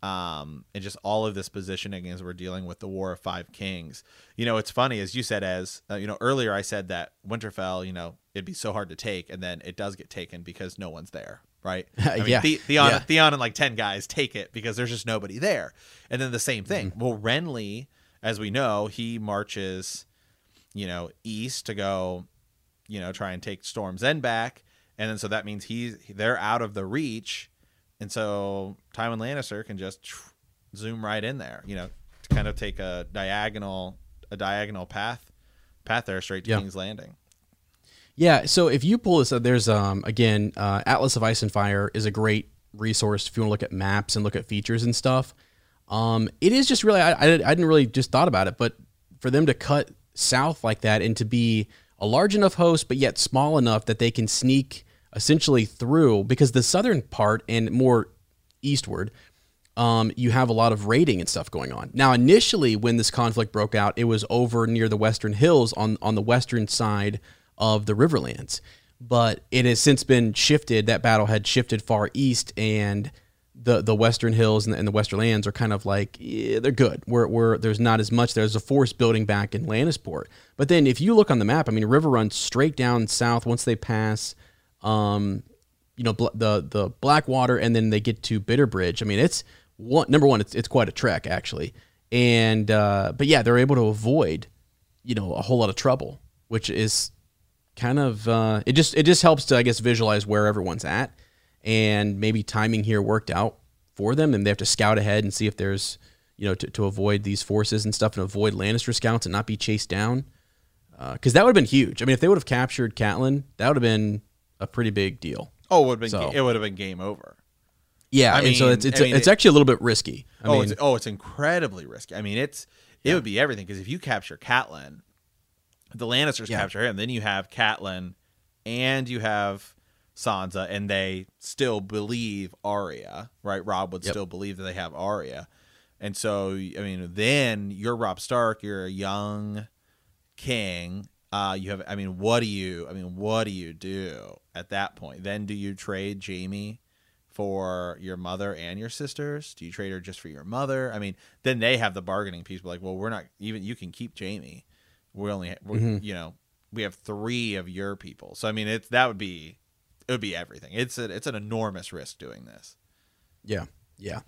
um, and just all of this positioning as we're dealing with the War of Five Kings. You know, it's funny as you said, as uh, you know earlier, I said that Winterfell, you know, it'd be so hard to take, and then it does get taken because no one's there, right? I mean, Yeah. The- Theon, Yeah. Theon and like ten guys take it because there's just nobody there, and then the same thing. Mm-hmm. Well, Renly, as we know, he marches, you know, east to go, you know, try and take Storm's End back, and then so that means he's they're out of the reach and so Tywin Lannister can just zoom right in there, you know, to kind of take a diagonal a diagonal path path there straight to Yeah. King's Landing. Yeah, so if you pull this up, there's um again, uh, Atlas of Ice and Fire is a great resource if you want to look at maps and look at features and stuff. Um, it is just really I, I, I didn't really just thought about it, but for them to cut south like that and to be a large enough host, but yet small enough that they can sneak essentially through because the southern part and more eastward um, you have a lot of raiding and stuff going on. Now, initially, when this conflict broke out, it was over near the Western Hills on on the western side of the Riverlands, but it has since been shifted. That battle had shifted far east, and the the Western Hills and the, and the Western Lands are kind of like yeah, they're good. Where where there's not as much. There's a force building back in Lannisport, but then if you look on the map, I mean, a river runs straight down south once they pass. Um, you know bl- the the Blackwater, and then they get to Bitterbridge. I mean, it's one number one. It's it's quite a trek actually, and uh, but yeah, they're able to avoid you know a whole lot of trouble, which is kind of uh, it just it just helps to I guess visualize where everyone's at, and maybe timing here worked out for them, and they have to scout ahead and see if there's you know to, to avoid these forces and stuff and avoid Lannister scouts and not be chased down. Uh, because that would have been huge. I mean, if they would have captured Catelyn, that would have been a pretty big deal. Oh, it would have been So- it would have been game over. Yeah, I and so it's it's, I mean, it's actually a little bit risky. I oh, mean, it's oh, it's incredibly risky. I mean, it's it would be everything because if you capture Catelyn, the Lannisters Yeah. capture him, then you have Catelyn, and you have Sansa, and they still believe Arya, right? Robb would Yep. still believe that they have Arya, and so I mean, then you're Robb Stark, you're a young king. Uh, you have, I mean, what do you, I mean, what do you do at that point? Then do you trade Jaime for your mother and your sisters? Do you trade her just for your mother? I mean, then they have the bargaining piece. Like, well, we're not even. You can keep Jaime. We only, we're, Mhm. you know, we have three of your people. So I mean, it's that would be, it would be everything. It's a, it's an enormous risk doing this. yeah, yeah,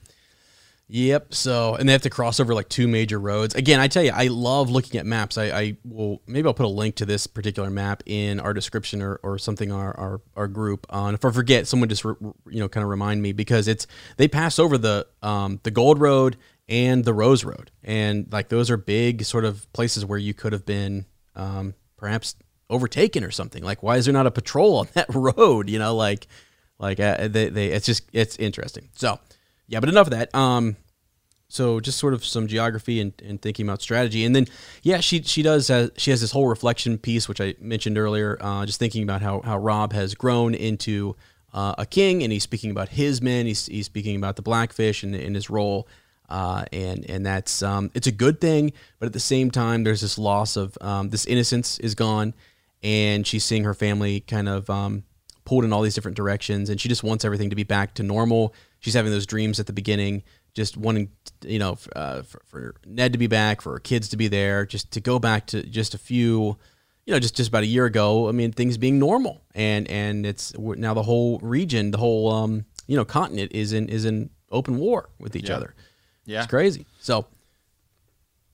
yep. So and they have to cross over like two major roads. Again, I tell you, I love looking at maps. I, I will maybe I'll put a link to this particular map in our description or, or something our, our, our group. Uh, if I forget, someone just re, you know kind of remind me because it's they pass over the um, the Gold Road and the Rose Road, and like those are big sort of places where you could have been um, perhaps overtaken or something. Like, why is there not a patrol on that road? You know, like, like uh, they, they, it's just it's interesting. So, yeah, but enough of that. Um, so just sort of some geography and, and thinking about strategy, and then yeah, she she does has, she has this whole reflection piece which I mentioned earlier. Uh, just thinking about how how Robb has grown into uh, a king, and he's speaking about his men. He's, he's speaking about the Blackfish and in his role, uh, and and that's um, it's a good thing. But at the same time, there's this loss of um, this innocence is gone, and she's seeing her family kind of um, pulled in all these different directions, and she just wants everything to be back to normal. She's having those dreams at the beginning, just wanting you know uh, for, for Ned to be back, for her kids to be there, just to go back to just a few you know, just just about a year ago, I mean, things being normal, and and it's now the whole region, the whole um, you know continent is in is in open war with each Yeah. other. Yeah. It's crazy. So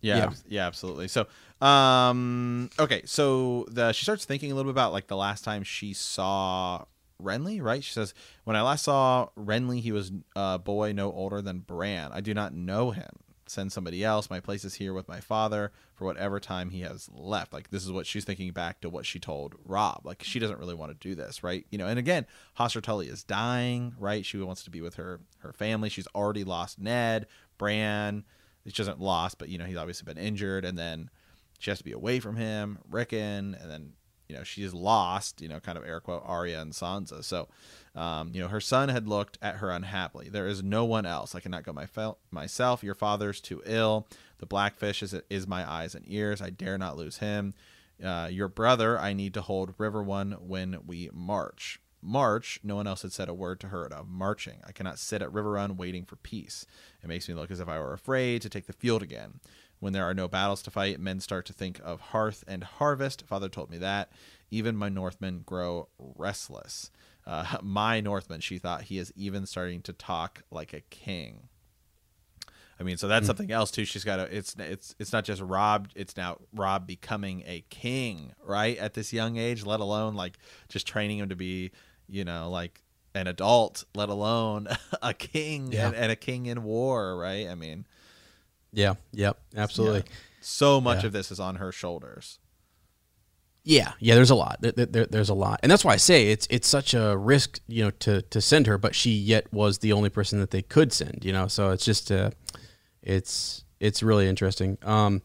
Yeah, Yeah. yeah, absolutely. So, um, okay, so the she starts thinking a little bit about like the last time she saw Renly, right? She says, "When I last saw Renly, he was a boy no older than Bran. I do not know him. Send somebody else. My place is here with my father for whatever time he has left." Like this is what she's thinking back to what she told Robb. Like she doesn't really want to do this, right? You know, and again, Hoster Tully is dying, right? She wants to be with her her family. She's already lost Ned, Bran she hasn't lost, but you know he's obviously been injured, and then she has to be away from him, Rickon, and then you know she's lost, you know, kind of air quote Arya and Sansa. So, um, you know, her son had looked at her unhappily. There is no one else. I cannot go my myself. Your father's too ill. The blackfish is is my eyes and ears. I dare not lose him. Uh, your brother, I need to hold Riverrun when we march. March, no one else had said a word to her of marching. I cannot sit at Riverrun waiting for peace. It makes me look as if I were afraid to take the field again. When there are no battles to fight, men start to think of hearth and harvest. Father told me that. Even my Northmen grow restless. Uh, my Northman, she thought, he is even starting to talk like a king. I mean, so that's something else too. She's got to. It's it's it's not just Robb. It's now Robb becoming a king, right? At this young age, let alone like just training him to be, you know, like an adult, let alone a king Yeah. and, and a king in war, right? I mean, yeah, yep, absolutely. so much Yeah. of this is on her shoulders. Yeah, yeah. There's a lot. There, there- there's a lot, and that's why I say it's it's such a risk, you know, to to send her. But she yet was the only person that they could send, you know. So it's just, uh, it's it's really interesting. Um,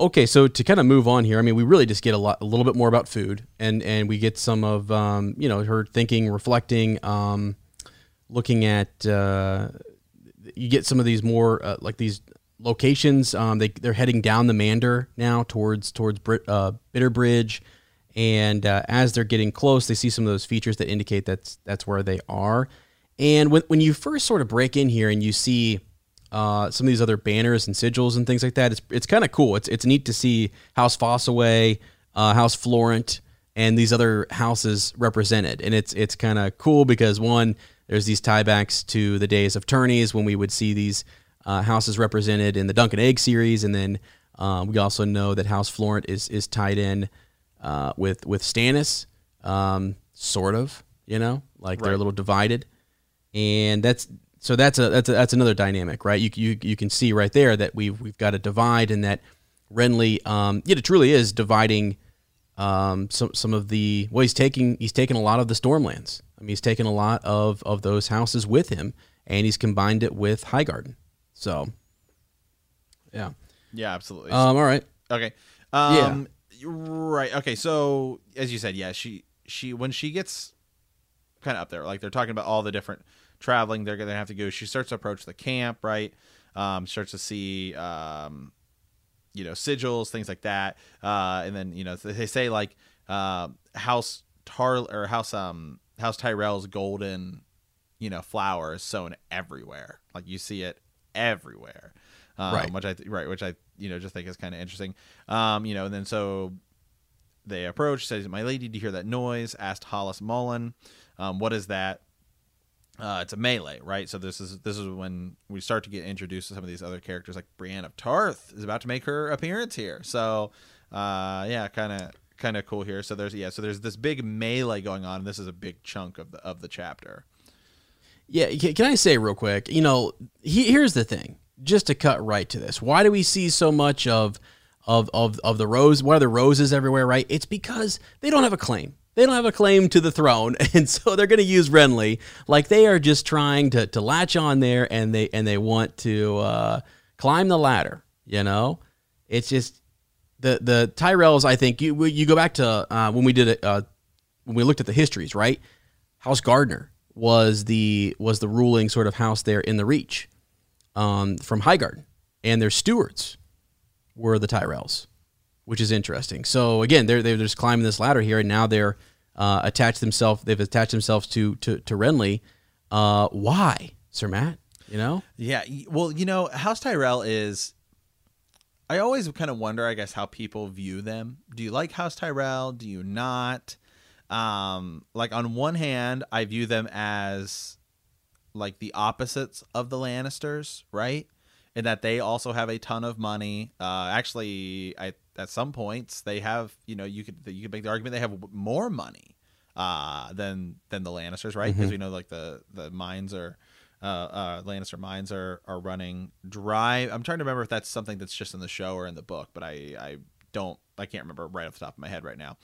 okay, so to kind of move on here, I mean, we really just get a lot, a little bit more about food, and and we get some of, um, you know, her thinking, reflecting, um, looking at. Uh, you get some of these more uh, like these locations. Um, they they're heading down the Mander now towards towards Brit, uh, Bitterbridge, and uh, as they're getting close, they see some of those features that indicate that's that's where they are. And when when you first sort of break in here and you see uh, some of these other banners and sigils and things like that, it's it's kind of cool. It's it's neat to see House Fossaway, uh, House Florent, and these other houses represented, and it's it's kind of cool because one, there's these tiebacks to the days of tourneys when we would see these uh, is represented in the Dunk and Egg series, and then um, we also know that House Florent is is tied in uh, with with Stannis, um, sort of, you know, like they're a little divided, and that's so that's a that's a, that's another dynamic, right? You you you can see right there that we've we've got a divide, and that Renly, um, yeah, it truly is dividing um, some some of the well, he's taking he's taken a lot of the Stormlands. I mean, he's taken a lot of of those houses with him, and he's combined it with Highgarden. So, yeah. Yeah, absolutely. Um, all right. Okay. Um, Right. Okay. So as you said, yeah, she she when she gets kind of up there, like they're talking about all the different traveling they're gonna have to go. She starts to approach the camp, right? Um, starts to see, um, you know, sigils, things like that, uh, and then you know they say like uh, House Tar or House um House Tyrell's golden, you know, flower is sown everywhere. Like you see it everywhere, um, Right. Which I th- right, which I you know just think is kind of interesting. Um, you know, and then so they approach, says, "My lady, do you hear that noise?" Asked Hollis Mullen, um, "What is that?" Uh, it's a melee, right? So this is this is when we start to get introduced to some of these other characters, like Brienne of Tarth is about to make her appearance here. So, uh, yeah, kind of kind of cool here. So there's yeah, so there's this big melee going on, and this is a big chunk of the of the chapter. Yeah, can I say real quick? You know, he, here's the thing. Just to cut right to this, why do we see so much of of of of the rose. Why are the roses everywhere? Right? It's because they don't have a claim. They don't have a claim to the throne, and so they're going to use Renly like they are just trying to to latch on there, and they and they want to uh, climb the ladder. You know, it's just the the Tyrells. I think you you go back to uh, when we did it uh, when we looked at the histories, right? House Gardner was the was the ruling sort of house there in the Reach um, from Highgarden, and their stewards were the Tyrells, which is interesting. So again, they're they're just climbing this ladder here, and now they're uh, attached themselves. They've attached themselves to to to Renly. Uh, why, Sir Matt? You know? Yeah. Well, you know, House Tyrell is. I always kind of wonder, I guess, how people view them. Do you like House Tyrell? Do you not? Um, like on one hand, I view them as like the opposites of the Lannisters, right? In that they also have a ton of money. Uh, actually, I at some points they have, you know, you could you could make the argument they have more money uh, than than the Lannisters, right? Because mm-hmm. we know like the the mines are uh, uh, Lannister mines are are running dry. I'm trying to remember if that's something that's just in the show or in the book, but I I don't I can't remember right off the top of my head right now,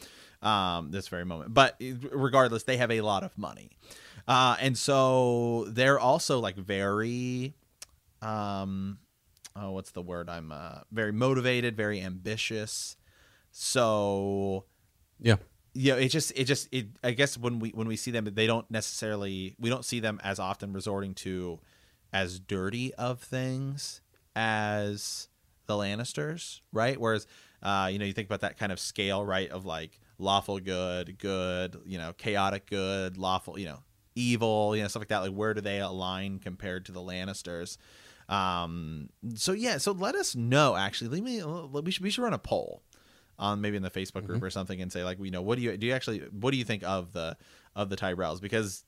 um, this very moment. But regardless, they have a lot of money, uh, and so they're also like very, um, oh, what's the word? I'm uh, very motivated, very ambitious. So, yeah, yeah, it just it just it I guess when we when we see them they don't necessarily we don't see them as often resorting to as dirty of things as the Lannisters, right? Whereas uh, you know, you think about that kind of scale, right, of like lawful good, good, you know, chaotic good, lawful, you know, evil, you know, stuff like that. Like where do they align compared to the Lannisters? Um, so yeah, so let us know. Actually, leave me. We should we should run a poll on maybe in the Facebook group mm-hmm. or something and say like, you know, what do you do you actually what do you think of the of the Tyrells? Because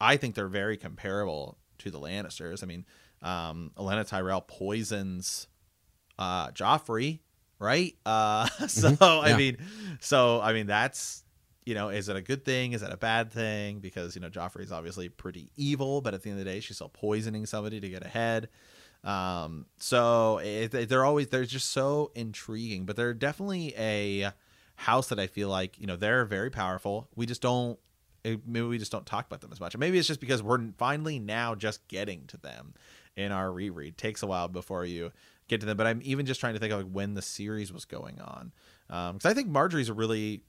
I think they're very comparable to the Lannisters. I mean, um, Olenna Tyrell poisons uh, Joffrey, right? Uh, so mm-hmm. yeah. I mean, so I mean that's you know, is it a good thing? Is it a bad thing? Because you know, Joffrey's obviously pretty evil, but at the end of the day, she's still poisoning somebody to get ahead. Um, so it, it, they're always they're just so intriguing, but they're definitely a house that I feel like you know they're very powerful. We just don't it, maybe we just don't talk about them as much. And maybe it's just because we're finally now just getting to them in our reread. It takes a while before you get to them, but I'm even just trying to think of like when the series was going on Um, because um, I think Margaery's a really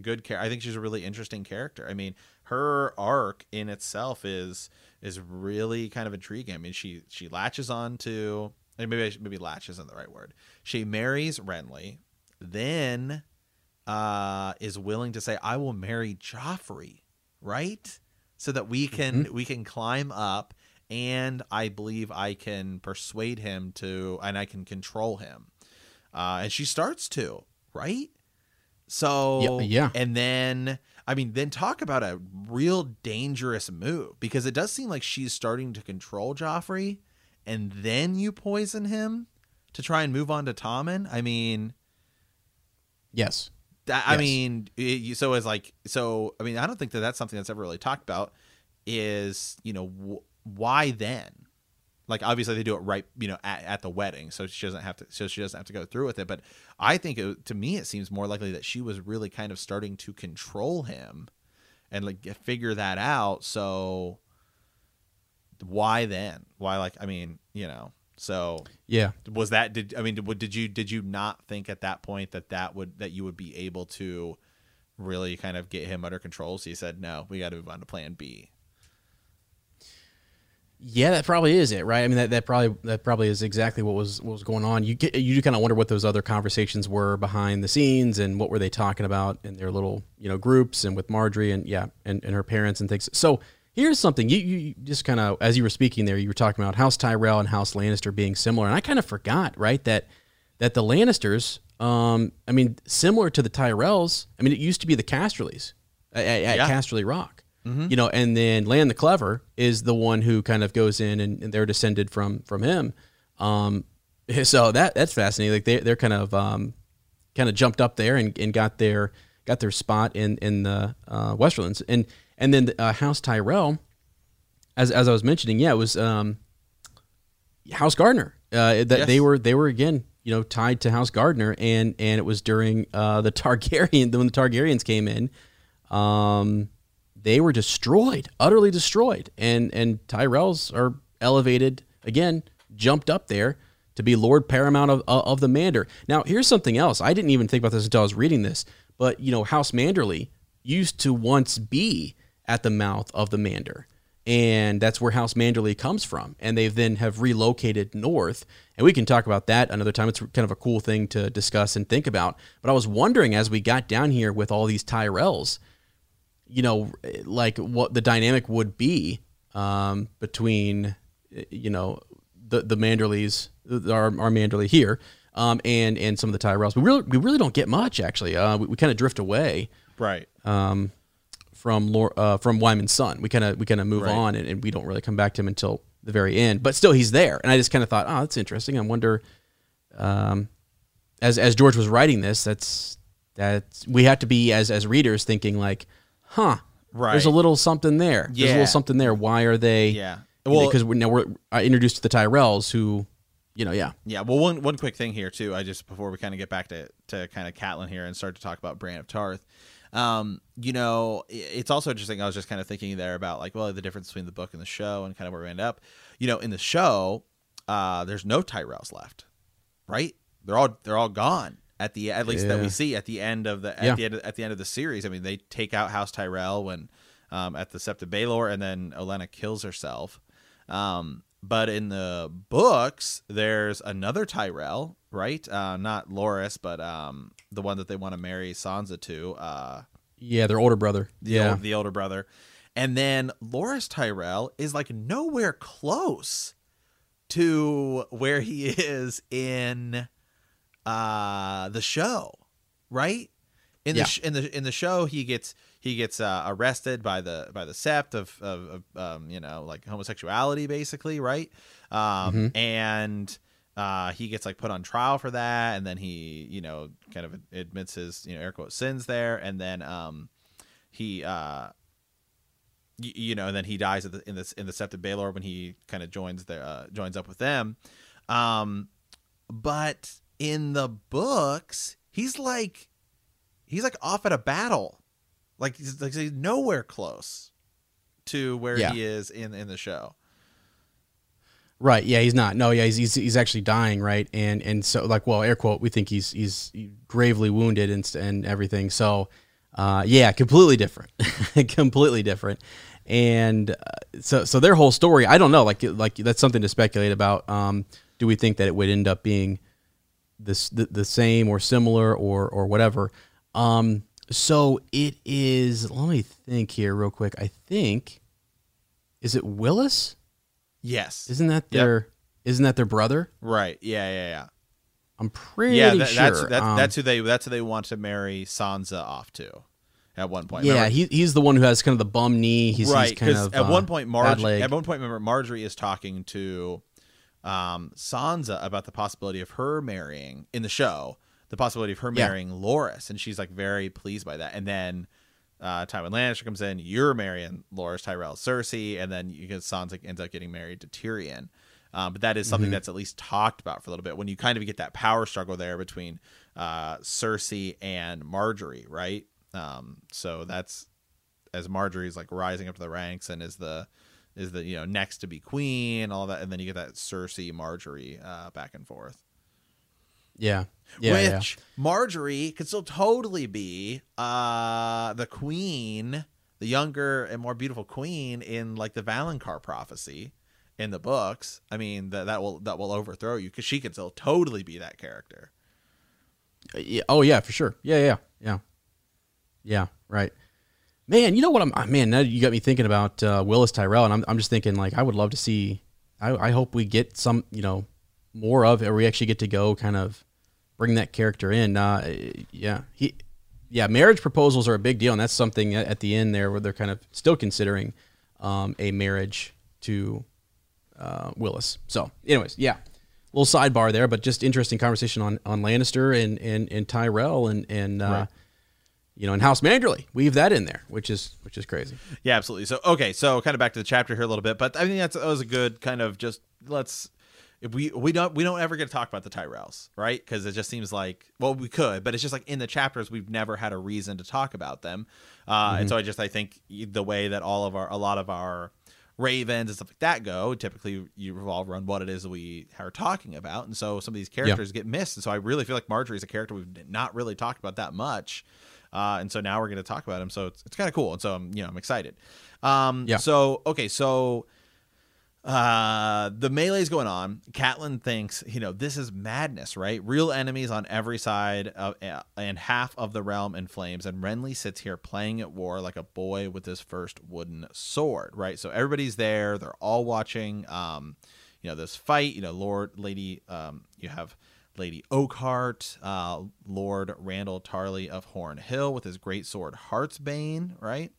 good character. I think she's a really interesting character. I mean, her arc in itself is is really kind of intriguing. I mean, she she latches on to maybe maybe latch isn't the right word. She marries Renly, then uh, is willing to say, "I will marry Joffrey," right? So that we can mm-hmm. we can climb up, and I believe I can persuade him to, and I can control him. Uh, and she starts to, right? So yeah, yeah. and then I mean, then talk about a real dangerous move because it does seem like she's starting to control Joffrey, and then you poison him to try and move on to Tommen. I mean, yes. That, I mean, it, so as like, so I mean, I don't think that that's something that's ever really talked about. Is you know why then? like obviously they do it right you know at, at the wedding so she doesn't have to so she doesn't have to go through with it but i think it, to me it seems more likely that she was really kind of starting to control him and like figure that out so why then? Why like i mean you know so yeah. was that did i mean did, did you did you not think at that point that that would that you would be able to really kind of get him under control so you said no we got to move on to plan b yeah, that probably is it, right? I mean, that, that probably that probably is exactly what was what was going on. You get you kind of wonder what those other conversations were behind the scenes and what were they talking about in their little you know groups and with Margaery and yeah and, and her parents and things. So here's something you you just kind of as you were speaking there, you were talking about House Tyrell and House Lannister being similar, and I kind of forgot right that that the Lannisters, um, I mean, similar to the Tyrells. I mean, it used to be the Casterlys at, at yeah. Casterly Rock Mm-hmm. You know, and then Lann the Clever is the one who kind of goes in and, and they're descended from from him. Um, so that that's fascinating. Like they they're kind of um, kind of jumped up there and, and got their got their spot in in the uh, Westerlands and and then the, uh, House Tyrell, as as I was mentioning, yeah, it was um, House Gardner. Uh, that yes. they were they were again you know, tied to House Gardner, and and it was during uh, the Targaryen when the Targaryens came in. Um, they were destroyed, utterly destroyed, and and Tyrells are elevated again, jumped up there to be Lord Paramount of of the Mander. Now, here's something else. I didn't even think about this until I was reading this, but you know, House Manderly used to once be at the mouth of the Mander and that's where House Manderly comes from. And they then have relocated north, and we can talk about that another time. It's kind of a cool thing to discuss and think about. But I was wondering as we got down here with all these Tyrells, you know, like what the dynamic would be um, between, you know, the the Manderleys, our, our Manderly here, um, and and some of the Tyrells. We really we really don't get much actually. Uh, we, we kind of drift away, right? Um, from uh, from Wyman's son. We kind of we kind of move right. on, and, and, we don't really come back to him until the very end. But still, he's there, and I just kind of thought, oh, that's interesting. I wonder, um, as as George was writing this, that's that we have to be as as readers thinking like, huh, right? There's a little something there. Yeah. There's a little something there. Why are they? Yeah. Well, because now we're introduced to the Tyrells, who, you know, yeah, yeah. Well, one one quick thing here too. I just before we kind of get back to to kind of Catelyn here and start to talk about Brienne of Tarth um, you know, it's also interesting. I was just kind of thinking there about like, well, the difference between the book and the show and kind of where we end up. You know, in the show, uh, there's no Tyrells left, right? They're all they're all gone at the at least yeah. that we see at the end of the at yeah. the end of, at the end of the series. I mean, they take out House Tyrell when um, at the Sept of Baelor, and then Olenna kills herself. Um, but in the books, there's another Tyrell, right? Uh, not Loras, but um, the one that they want to marry Sansa to. Uh, yeah, their older brother. The yeah, old, the older brother. And then Loras Tyrell is like nowhere close to where he is in uh, the show, right? In the yeah. sh- in the in the show, he gets he gets uh, arrested by the by the sept of, of, of um, you know like homosexuality basically right um, mm-hmm. and uh, he gets like put on trial for that and then he you know kind of admits his you know air quote sins there and then um, he uh, you know and then he dies the, in this in the sept of Baelor when he kind of joins their uh, joins up with them um, but in the books he's like he's like off at a battle like he's like he's nowhere close to where yeah. he is in in the show. Right. Yeah, he's not. No. Yeah, he's, he's he's actually dying. Right. And and so like, well, air quote, we think he's he's gravely wounded and and everything. So, uh, yeah, completely different, completely different. And uh, so so their whole story, I don't know. Like like that's something to speculate about. Um, do we think that it would end up being this the, the same or similar or or whatever? Um, so it is. Let me think here, real quick. I think is it Willas? Yes. Isn't that their? Yep. not that their brother? Right. Yeah. Yeah. Yeah. I'm pretty yeah, that, sure. That's that, um, that's who they that's who they want to marry Sansa off to. At one point, yeah, he, he's the one who has kind of the bum knee. He's right because at uh, one point, Margaery. At one point, remember Margaery is talking to um, Sansa about the possibility of her marrying in the show the possibility of her marrying yeah. Loras, and she's like very pleased by that. And then uh, Tywin Lannister comes in, you're marrying Loras Tyrell Cersei, and then you get Sansa ends up getting married to Tyrion. Um, but that is something mm-hmm. that's at least talked about for a little bit when you kind of get that power struggle there between uh, Cersei and Margaery, right? Um, so that's as Margaery's like rising up to the ranks and is the is the you know next to be queen, all that, and then you get that Cersei Margaery uh, back and forth. Yeah. Yeah, which yeah. Margaery could still totally be uh, the queen, the younger and more beautiful queen in like the Valonqar prophecy in the books. I mean, that that will that will overthrow you because she could still totally be that character. Uh, yeah. Oh yeah, for sure. Yeah, yeah, yeah, yeah. Right. Man, you know what? I'm uh, man. Now you got me thinking about uh, Willas Tyrell, and I'm I'm just thinking like I would love to see. I I hope we get some you know more of it, or we actually get to go kind of bring that character in. Uh, yeah, he, yeah, marriage proposals are a big deal, and that's something at the end there where they're kind of still considering um, a marriage to uh, Willas. So, anyways, yeah, little sidebar there, but just interesting conversation on on Lannister and and, and Tyrell and and. Uh, right. You know, and House Manderly, weave that in there, which is which is crazy. Yeah, absolutely. So, okay, so kind of back to the chapter here a little bit, but I think that's that was a good kind of just let's if we we don't we don't ever get to talk about the Tyrells, right? Because it just seems like well we could, but it's just like in the chapters we've never had a reason to talk about them, uh, mm-hmm. and so I just I think the way that all of our a lot of our ravens and stuff like that go typically you revolve around what it is we are talking about and so some of these characters yeah. get missed and so i really feel like margaery's a character we've not really talked about that much uh, and so now we're going to talk about him so it's, it's kind of cool and so i'm you know i'm excited um, yeah. so okay so uh, the melee's going on. Catelyn thinks, you know, this is madness, right? Real enemies on every side of, uh, and half of the realm in flames. And Renly sits here playing at war like a boy with his first wooden sword, right? So everybody's there. They're all watching, um, you know, this fight. You know, Lord, Lady, um, you have Lady Oakheart, uh, Lord Randyll Tarly of Horn Hill with his great sword Heartsbane, right?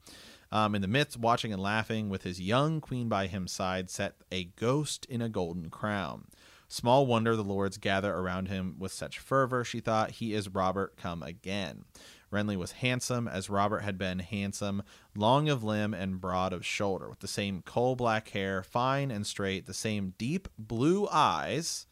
Um, in the midst, watching and laughing with his young queen by his side, sat a ghost in a golden crown. Small wonder the lords gather around him with such fervor, she thought, he is Robert come again. Renly was handsome as Robert had been handsome, long of limb and broad of shoulder, with the same coal black hair, fine and straight, the same deep blue eyes.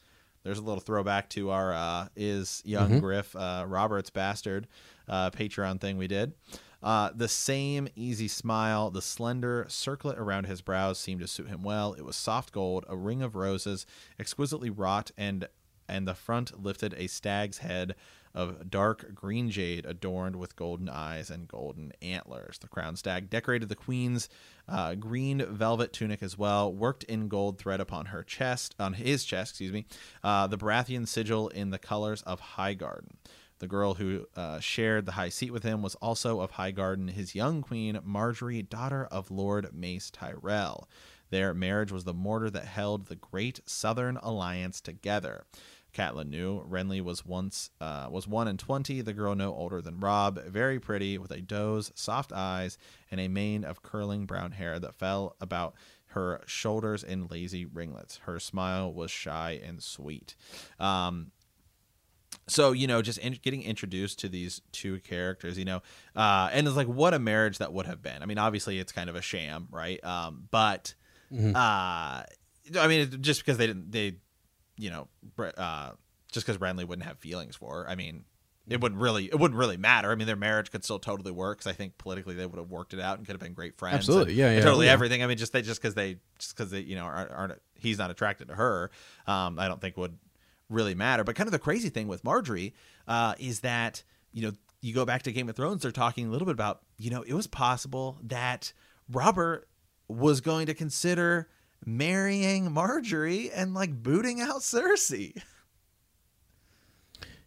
There's a little throwback to our uh, is young mm-hmm. Griff uh, Robert's bastard uh, Patreon thing we did. Uh, the same easy smile, the slender circlet around his brows seemed to suit him well. It was soft gold, a ring of roses, exquisitely wrought, and and the front lifted a stag's head of dark green jade adorned with golden eyes and golden antlers. The crown stag decorated the queen's uh, green velvet tunic as well, worked in gold thread upon her chest, on his chest, excuse me, uh, the Baratheon sigil in the colors of Highgarden. The girl who uh, shared the high seat with him was also of Highgarden, his young queen, Margaery, daughter of Lord Mace Tyrell. Their marriage was the mortar that held the great Southern Alliance together. Catelyn knew Renly was once uh, was one and twenty. The girl no older than Robb, very pretty, with a doe's soft eyes and a mane of curling brown hair that fell about her shoulders in lazy ringlets. Her smile was shy and sweet. Um, so you know just in, getting introduced to these two characters you know uh, and it's like what a marriage that would have been i mean obviously it's kind of a sham right um, but mm-hmm. uh, i mean just because they didn't they you know uh, just because Renly wouldn't have feelings for her i mean it wouldn't really it wouldn't really matter i mean their marriage could still totally work because i think politically they would have worked it out and could have been great friends absolutely yeah, yeah totally yeah. everything i mean just they just because they just because they you know aren't, aren't, he's not attracted to her um, i don't think would really matter. But kind of the crazy thing with Margaery uh, is that you know you go back to Game of Thrones, they're talking a little bit about you know it was possible that Robert was going to consider marrying Margaery and like booting out Cersei.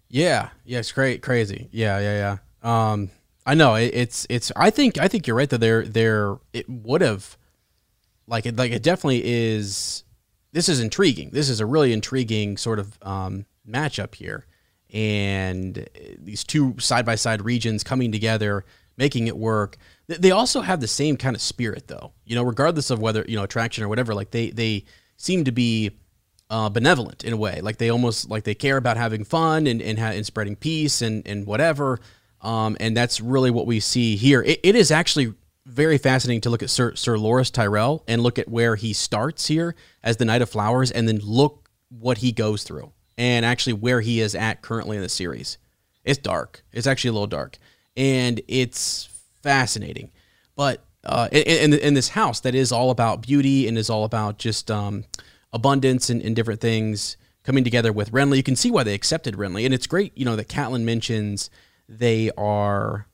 Yeah, yeah, it's great, crazy. Yeah, yeah, yeah. Um, I know it, it's it's. I think I think you're right that there there it would have, like it like it definitely is this is intriguing. This is a really intriguing sort of um, matchup here, and these two side by side regions coming together, making it work. They also have the same kind of spirit, though. You know, regardless of whether you know attraction or whatever, like they they seem to be uh, benevolent in a way. Like they almost like they care about having fun and and, ha- and spreading peace and and whatever. Um, and that's really what we see here. It, it is actually very fascinating to look at Sir, Sir Loras Tyrell and look at where he starts here as the Knight of Flowers and then look what he goes through and actually where he is at currently in the series. It's dark. It's actually a little dark. And it's fascinating. But uh, in, in, this house that is all about beauty and is all about just um, abundance and, and different things coming together with Renly, you can see why they accepted Renly. And it's great, you know, that Catelyn mentions they are,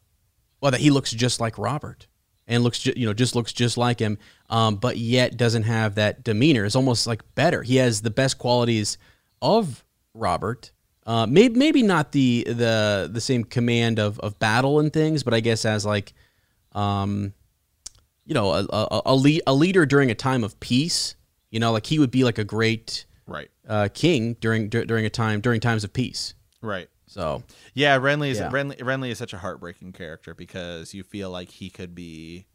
well, that he looks just like Robert and looks you know just looks just like him, um, but yet doesn't have that demeanor. It's almost like better. He has the best qualities of Robert. Uh, maybe maybe not the the the same command of, of battle and things, but I guess as like, um, you know, a a, a, lead, a leader during a time of peace. You know, like he would be like a great right uh, king during during a time during times of peace. Right. So yeah, Renly is yeah. Renly, Renly is such a heartbreaking character because you feel like he could be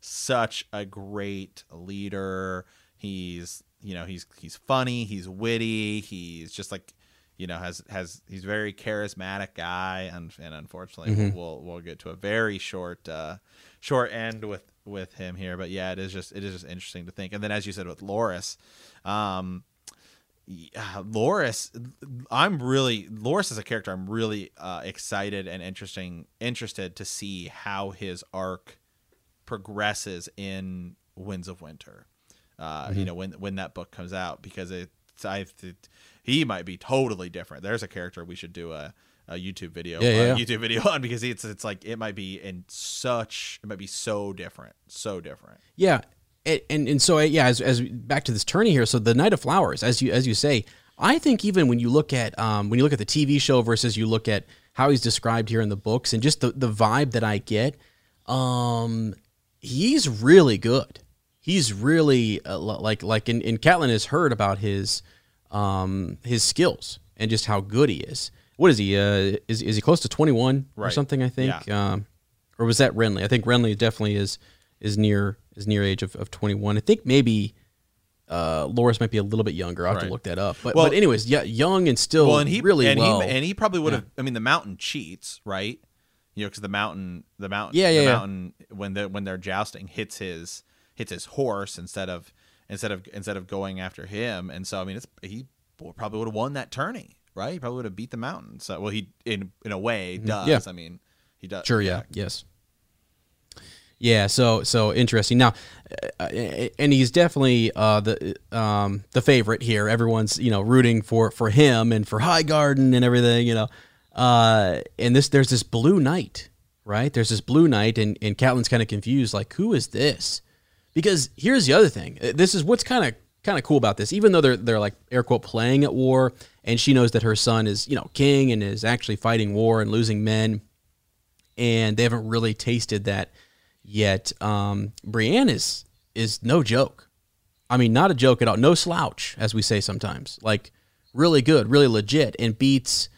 such a great leader. He's you know he's he's funny, he's witty, he's just like you know has has he's a very charismatic guy and and unfortunately mm-hmm. we'll we'll get to a very short uh short end with with him here but yeah it is just it is just interesting to think and then as you said with Loras um yeah, Loras, I'm really Loras is a character I'm really uh, excited and interesting interested to see how his arc progresses in Winds of Winter. Uh, Mm-hmm. You know when when that book comes out because it's I it, he might be totally different. There's a character we should do a, a YouTube video Yeah, yeah. YouTube video on because it's it's like it might be in such it might be so different so different. Yeah, and and, and so yeah, as, as back to this tourney here. So the Knight of Flowers, as you as you say, I think even when you look at um, when you look at the TV show versus you look at how he's described here in the books and just the the vibe that I get, um, he's really good. He's really uh, like like in, in Catelyn has heard about his um his skills and just how good he is. What is he? Uh, is is he close to twenty one or something? I think. Um, or was that Renly? I think Renly definitely is is near is near age of, of 21. I think maybe uh, Loras might be a little bit younger. I'll have to look that up. But Well- but anyways, yeah, young and still well, and he really and well. he and he probably would have. I mean, the mountain cheats, right? You know, because the mountain, the mountain, Yeah, yeah, the yeah. mountain when they when they're jousting hits his hits his horse instead of instead of instead of going after him, and so I mean, it's he probably would have won that tourney, right? He probably would have beat the mountain. So, well, he in in a way does. Mm-hmm. Yeah. I mean, he does. Sure. Yeah. Yes. Yeah. So so interesting. Now, uh, and he's definitely uh, the um, the favorite here. Everyone's you know rooting for for him and for Highgarden and everything. You know, uh, and this there's this blue knight, right? There's this blue knight, and and Catelyn's kind of confused, like who is this? Because here's the other thing. Uh, This is what's kind of kind of cool about this. Even though they're they're like air quote playing at war, and she knows that her son is you know king and is actually fighting war and losing men and they haven't really tasted that yet. Um, Brienne is is no joke. I mean, not a joke at all. No slouch, as we say sometimes. Like really good, really legit, and beats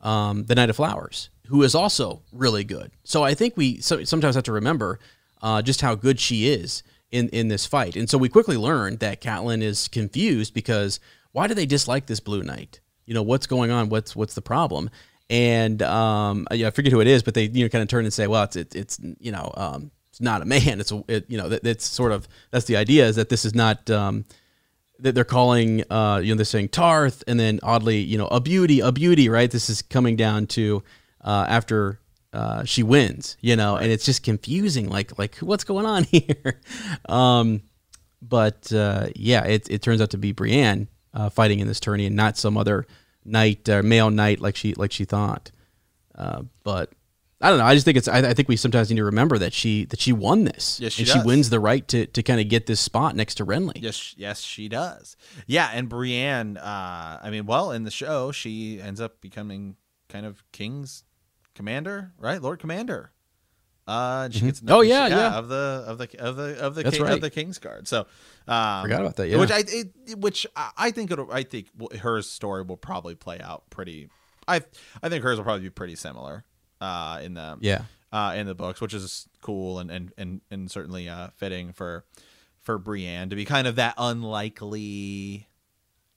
um, the Knight of Flowers, who is also really good. So I think we so, sometimes have to remember uh, just how good she is in in this fight. And so we quickly learn that Catelyn is confused because why do they dislike this Blue Knight? You know what's going on? What's what's the problem? And um, yeah, I forget who it is, but they you know kind of turn and say, well, it's it, it's you know um, it's not a man. It's a it, you know that it's sort of that's the idea is that this is not. Um, that they're calling uh you know they're saying Tarth and then oddly you know a beauty a beauty right this is coming down to uh after uh she wins you know and it's just confusing like like what's going on here um but uh yeah it it turns out to be Brienne uh fighting in this tourney and not some other knight uh, male knight like she like she thought uh but I don't know. I just think it's. I, I think we sometimes need to remember that she that she won this, Yes, she and does. she wins the right to, to kind of get this spot next to Renly. Yes, yes, she does. Yeah, and Brienne. Uh, I mean, well, in the show, she ends up becoming kind of King's commander, right? Lord Commander. Uh, she gets Oh, yeah, yeah. of the of the of the of the That's king, right. of the King's Guard. So, um, Forgot about that, yeah. Which I it, which I, I think it'll, I think her story will probably play out pretty. I I think hers will probably be pretty similar. Uh, in the Yeah. uh, in the books, which is cool and and and, and certainly uh, fitting for for Brienne to be kind of that unlikely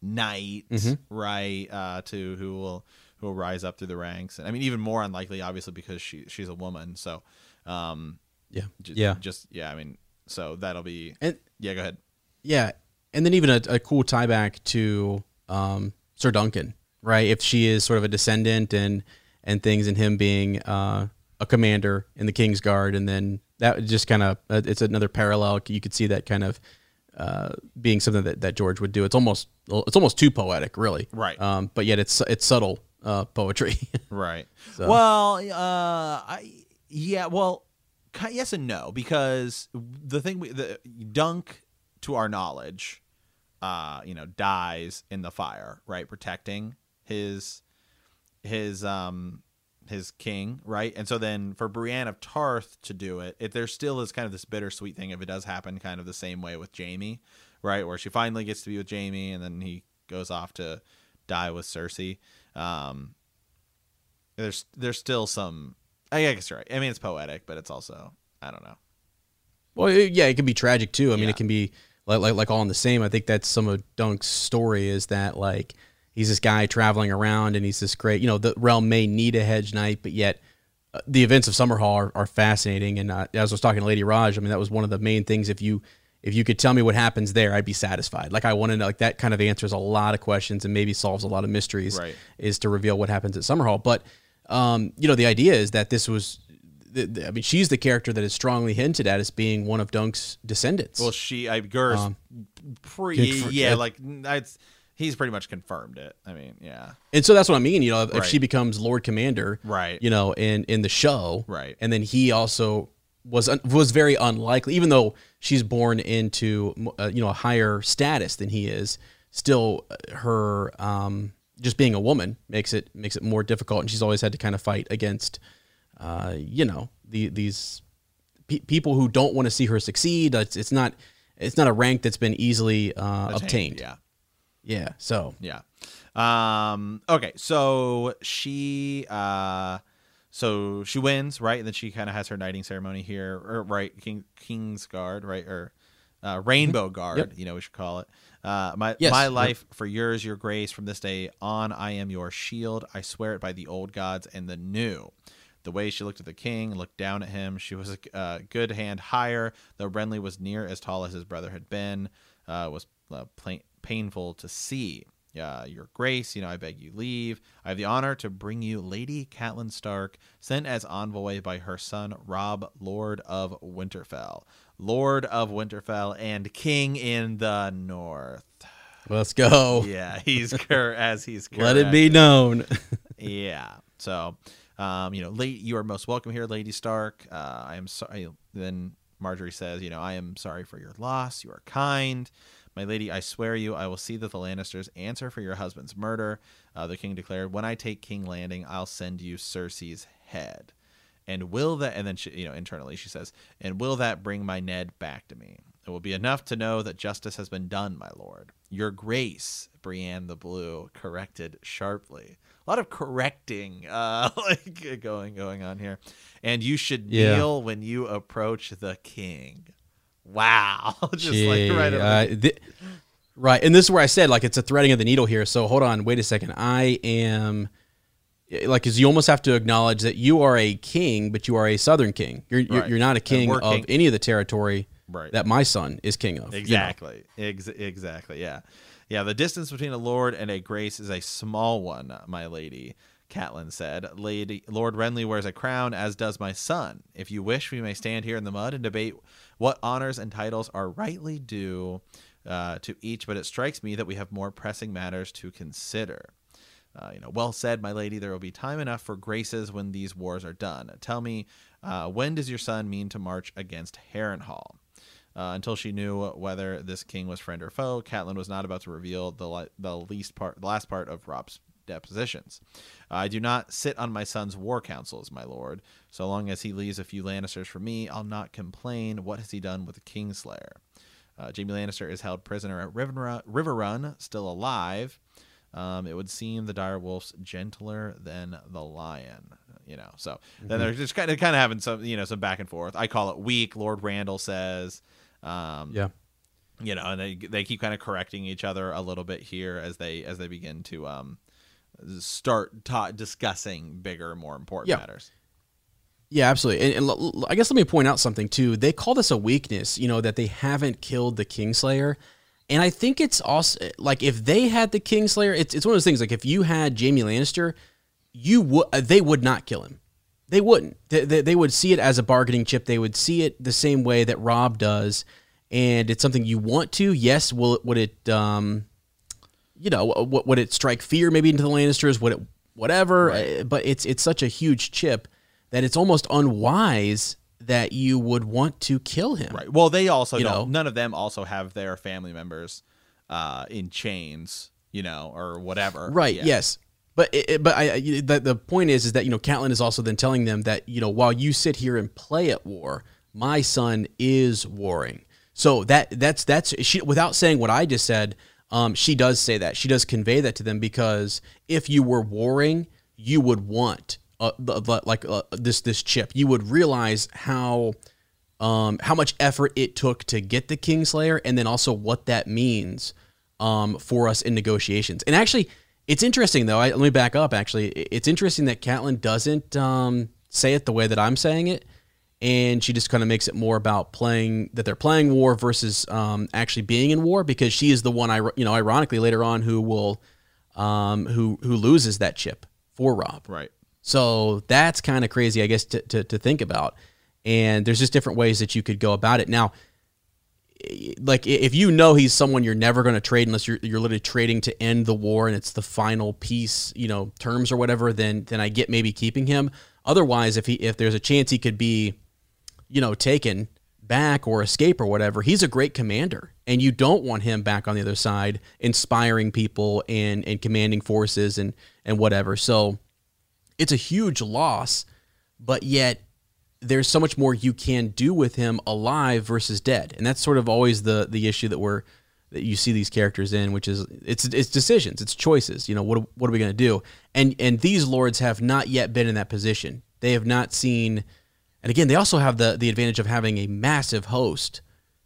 knight, Mm-hmm. right? Uh, to who will who will rise up through the ranks, and I mean even more unlikely, obviously, because she she's a woman. So, um, Yeah. j- yeah. just yeah, I mean, so that'll be And yeah. Go ahead. yeah, and then even a, a cool tie back to um, Sir Duncan, right? If she is sort of a descendant and and things, and him being uh, a commander in the King's Guard, and then that just kind of uh, it's another parallel. You could see that kind of uh, being something that, that George would do. It's almost it's almost too poetic, really. Right. Um, but yet it's it's subtle uh, poetry. Right. So- Well, uh, I yeah. Well, yes and no because the thing we the Dunk, to our knowledge, uh, you know, dies in the fire, right, protecting his his um his king, right? And so then for Brienne of Tarth to do it, it there still is kind of this bittersweet thing if it does happen kind of the same way with Jaime, right? Where she finally gets to be with Jaime and then he goes off to die with Cersei. Um there's there's still some I guess you're right. I mean it's poetic, but it's also I don't know. Well, it- yeah, it can be tragic too. I mean, it can be like, like like all in the same. I think that's some of Dunk's story is that like he's this guy traveling around and he's this great. You know, the realm may need a hedge knight, but yet uh, the events of Summerhall are, are fascinating. And uh, as I was talking to Lady Raj, I mean, that was one of the main things. If you if you could tell me what happens there, I'd be satisfied. Like I want to know, like that kind of answers a lot of questions and maybe solves a lot of mysteries. Right. Is to reveal what happens at Summerhall, but um, you know, the idea is that this was. I mean, she's the character that is strongly hinted at as being one of Dunk's descendants. Well, she, I, guess, Um, pretty, confir- yeah, yeah. like that's he's pretty much confirmed it. I mean, yeah, and so that's what I mean. You know, if, if Right. she becomes Lord Commander, right, you know, in in the show, right, and then he also was un- was very unlikely, even though she's born into uh, you know a higher status than he is. Still, uh, her um, just being a woman makes it makes it more difficult, and she's always had to kind of fight against, uh, you know, the, these pe- people who don't want to see her succeed. It's, it's not it's not a rank that's been easily uh, Attained, obtained. Yeah, yeah. So yeah. Um. Okay. So she. Uh. So she wins, right? And then she kind of has her knighting ceremony here, or right, King King's Guard, right, or uh, Rainbow Guard, Yep. you know, we should call it. Uh, my Yes. my Yep. life for yours, your grace. From this day on, I am your shield. I swear it by the old gods and the new. The way she looked at the king, looked down at him, she was a uh, good hand higher, though Renly was near as tall as his brother had been, uh, was uh, plain, painful to see. Uh, your grace, you know, I beg you leave. I have the honor to bring you Lady Catelyn Stark, sent as envoy by her son Robb, Lord of Winterfell. Lord of Winterfell and King in the North. let's go. Yeah, he's cur- as he's Let it be known. yeah. So, um, you know, late, you are most welcome here, Lady Stark. Uh, I am sorry. Then Margaery says, you know, I am sorry for your loss. You are kind. My lady, I swear you, I will see that the Lannisters answer for your husband's murder. Uh, the king declared, when I take King Landing, I'll send you Cersei's head. And will that, and then she, you know, internally she says, and will that bring my Ned back to me? It will be enough to know that justice has been done, my lord. Your grace, Brienne the Blue corrected sharply. A lot of correcting, uh, like going going on here. And you should Yeah. kneel when you approach the king. Wow, just Gee, like right. uh, thi- right. And this is where I said, like, it's a threading of the needle here. So hold on, wait a second. I am, like, because you almost have to acknowledge that you are a king, but you are a southern king. You're you're, you're not a king of king- any of the territory right. that my son is king of. you know? Exactly. Ex- exactly. Yeah. Yeah. The distance between a lord and a grace is a small one, my lady. Catelyn said, "Lady Lord Renly wears a crown, as does my son. If you wish, we may stand here in the mud and debate what honors and titles are rightly due uh, to each. But it strikes me that we have more pressing matters to consider." Uh, you know, well said, my lady. There will be time enough for graces when these wars are done. Tell me, uh, when does your son mean to march against Harrenhal? Uh, until she knew whether this king was friend or foe, Catelyn was not about to reveal the the least part, the last part of Robb's depositions. I do not sit on my son's war councils, my lord. So long as he leaves a few Lannisters for me, I'll not complain. What has he done with the Kingslayer? Uh, Jaime Lannister is held prisoner at River, Riverrun, still alive. Um, it would seem the dire wolf's gentler than the lion. You know, so then they're just kind of kind of having some you know some back and forth. I call it weak. Lord Randyll says, um, Yeah. you know, and they they keep kind of correcting each other a little bit here as they as they begin to um start ta- discussing bigger, more important Yeah. matters. Yeah, absolutely. And, and l- l- I guess let me point out something too. They call this a weakness, you know, that they haven't killed the Kingslayer. And I think it's also like if they had the Kingslayer, it's it's one of those things. Like if you had Jaime Lannister, you would they would not kill him. They wouldn't. They, they, they would see it as a bargaining chip. They would see it the same way that Robb does, and it's something you want to. Yes, will it, would it? Um, you know, what would it strike fear maybe into the Lannisters? Would it whatever? Uh, But it's it's such a huge chip that it's almost unwise that you would want to kill him. Right. Well, they also You don't. know? None of them also have their family members uh, in chains, you know, or whatever. Right. Yeah. Yes. But it, but I, I the, the point is is that you know Catelyn is also then telling them that you know while you sit here and play at war, my son is warring. So that that's that's she without saying what I just said. Um, she does say that she does convey that to them because if you were warring, you would want uh, like uh, this this chip. You would realize how um, how much effort it took to get the Kingslayer, and then also what that means um, for us in negotiations. And actually, it's interesting though. I, let me back up. Actually, it's interesting that Catelyn doesn't um, say it the way that I'm saying it. And she just kind of makes it more about playing that they're playing war versus um, actually being in war because she is the one I you know ironically later on who will um, who who loses that chip for Robb Right. So that's kind of crazy, I guess, to, to, to think about. And there's just different ways that you could go about it. Now, like if you know he's someone you're never going to trade unless you're you're literally trading to end the war and it's the final piece, you know, terms or whatever, then then I get maybe keeping him. Otherwise, if he if there's a chance he could be, you know, taken back or escape or whatever, he's a great commander. And you don't want him back on the other side inspiring people and and commanding forces and and whatever. So it's a huge loss, but yet there's so much more you can do with him alive versus dead, and that's sort of always the the issue that we're that you see these characters in, which is it's it's decisions, it's choices. You know, what what are we going to do? And and these lords have not yet been in that position. They have not seen, and again, they also have the the advantage of having a massive host,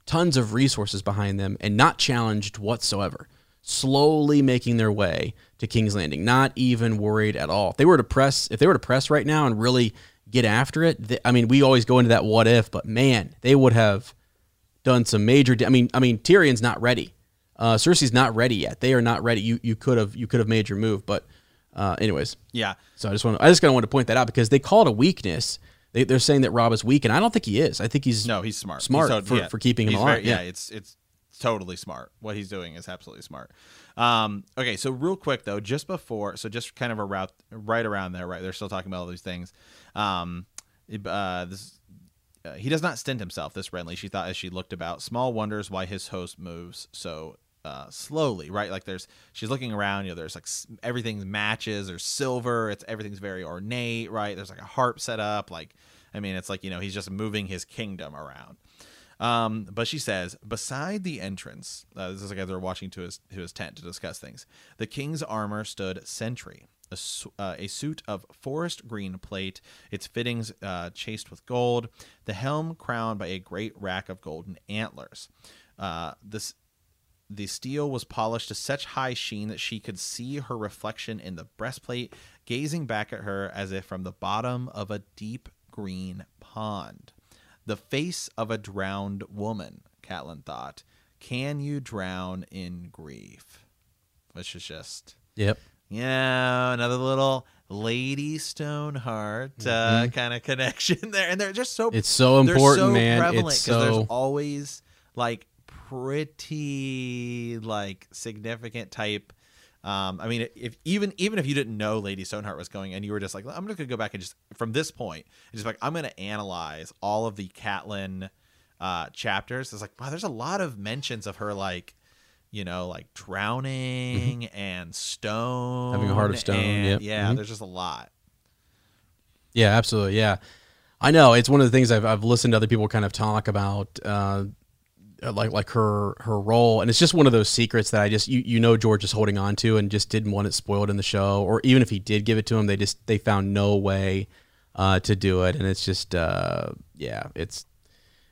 tons of resources behind them, and not challenged whatsoever. Slowly making their way to King's Landing, not even worried at all. If they were to press, if they were to press right now and really get after it. They, I mean, we always go into that what if, but man, they would have done some major. I mean, I mean, Tyrion's not ready. Uh, Cersei's not ready yet. They are not ready. You you could have you could have made your move, but uh, anyways. Yeah. So I just want I just kind of want to point that out because they call it a weakness. They, they're saying that Robb is weak, and I don't think he is. I think he's no, he's smart. Smart he's for, yeah. for keeping him alive. Very, yeah. yeah, it's it's totally smart. What he's doing is absolutely smart. Um, okay, so real quick though, just before, so just kind of a route right around there, right? They're still talking about all these things. Um, uh, this uh, he does not stint himself. This Renly, she thought as she looked about, small wonders why his host moves so uh, slowly, right? Like there's, she's looking around. You know, there's like everything matches. There's silver. It's everything's very ornate, right? There's like a harp set up. Like, I mean, it's like you know he's just moving his kingdom around. Um, but she says, beside the entrance, uh, this is like as they're watching to his to his tent to discuss things. The king's armor stood sentry, a, uh, a suit of forest green plate, its fittings uh, chased with gold, the helm crowned by a great rack of golden antlers. Uh, this the steel was polished to such high sheen that she could see her reflection in the breastplate, gazing back at her as if from the bottom of a deep green pond. The face of a drowned woman, Catelyn thought. Can you drown in grief? Which is just. Yep. Yeah, another little Lady Stoneheart uh, mm-hmm. kind of connection there, and they're just so it's so important, so man. Prevalent because so... there's always like pretty like significant type. Um, I mean, if even even if you didn't know Lady Stoneheart was going, and you were just like, I'm just gonna go back and just from this point, just like I'm gonna analyze all of the Catelyn uh, chapters. It's like, wow, there's a lot of mentions of her like you know, like drowning mm-hmm. and stone. Having a heart of stone. And, Yeah, mm-hmm. there's just a lot. Yeah, absolutely. Yeah. I know. It's one of the things I've, I've listened to other people kind of talk about, uh, like like her her role, and it's just one of those secrets that I just you you know George is holding on to, and just didn't want it spoiled in the show, or even if he did give it to him, they just they found no way uh, to do it, and it's just uh, yeah, it's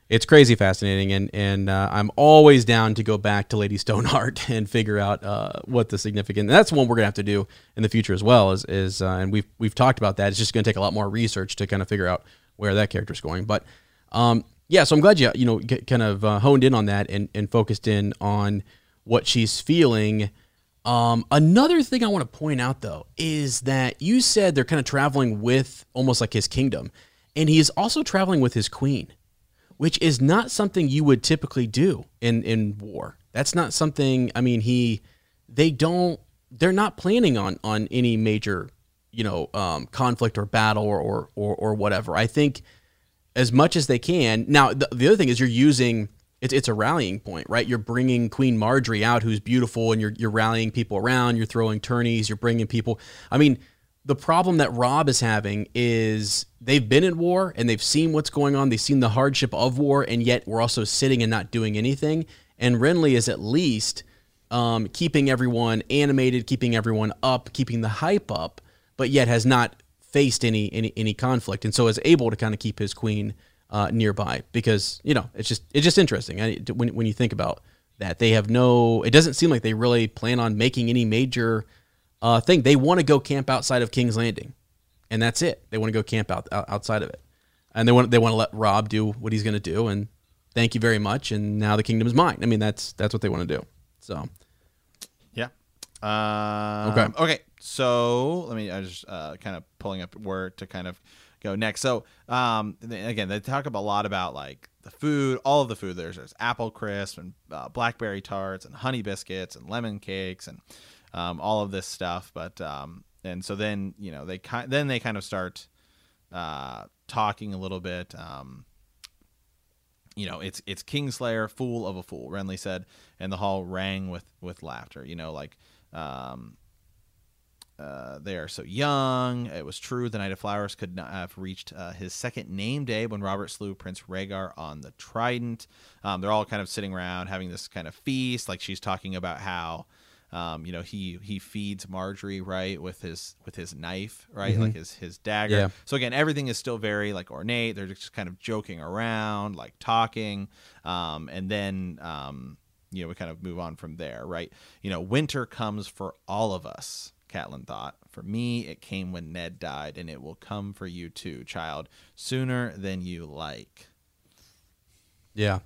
it's crazy fascinating, and and uh, I'm always down to go back to Lady Stoneheart and figure out uh, what the significant. And that's one we're gonna have to do in the future as well. Is is uh, and we've we've talked about that. It's just gonna take a lot more research to kind of figure out where that character's going. But um, yeah, so I'm glad you you know kind of uh, honed in on that and and focused in on what she's feeling. Um, another thing I want to point out though is that you said they're kind of traveling with almost like his kingdom, and he is also traveling with his queen which is not something you would typically do in in war. That's not something. I mean, he they don't they're not planning on on any major you know um, conflict or battle or, or or or whatever. I think as much as they can. Now the, the other thing is you're using it's it's a rallying point, right? You're bringing Queen Margaery out, who's beautiful, and you're you're rallying people around. You're throwing tourneys. You're bringing people. I mean, the problem that Robb is having is they've been in war and they've seen what's going on. They've seen the hardship of war, and yet we're also sitting and not doing anything. And Renly is at least um, keeping everyone animated, keeping everyone up, keeping the hype up, but yet has not faced any any, any conflict, and so is able to kind of keep his queen uh, nearby because you know it's just it's just interesting when when you think about that they have no. It doesn't seem like they really plan on making any major uh, thing. They want to go camp outside of King's Landing, and that's it. They want to go camp out, out outside of it. and they want they want to let Robb do what he's going to do, and thank you very much, and now the kingdom is mine. I mean, that's that's what they want to do. So. Um, okay. Okay. So let me. I just uh, kind of pulling up where to kind of go next. So um, again, they talk a lot about like the food, all of the food. There's there's apple crisp and uh, blackberry tarts and honey biscuits and lemon cakes and um, all of this stuff. But um, and so then you know they kind then they kind of start uh, talking a little bit. Um, you know, it's it's Kingslayer, fool of a fool. Renly said, and the hall rang with with laughter. You know, like um, uh, they are so young. It was true the Knight of Flowers could not have reached uh, his second name day when Robert slew Prince Rhaegar on the Trident. Um, they're all kind of sitting around having this kind of feast. Like she's talking about how, um, you know, he he feeds Margaery right with his with his knife, right, mm-hmm. like his his dagger. Yeah. So again, everything is still very like ornate. They're just kind of joking around, like talking, um, and then. You know, we kind of move on from there, right? You know, winter comes for all of us Catelyn thought. For me, it came when Ned died, and it will come for you too, child, sooner than you like. Yeah.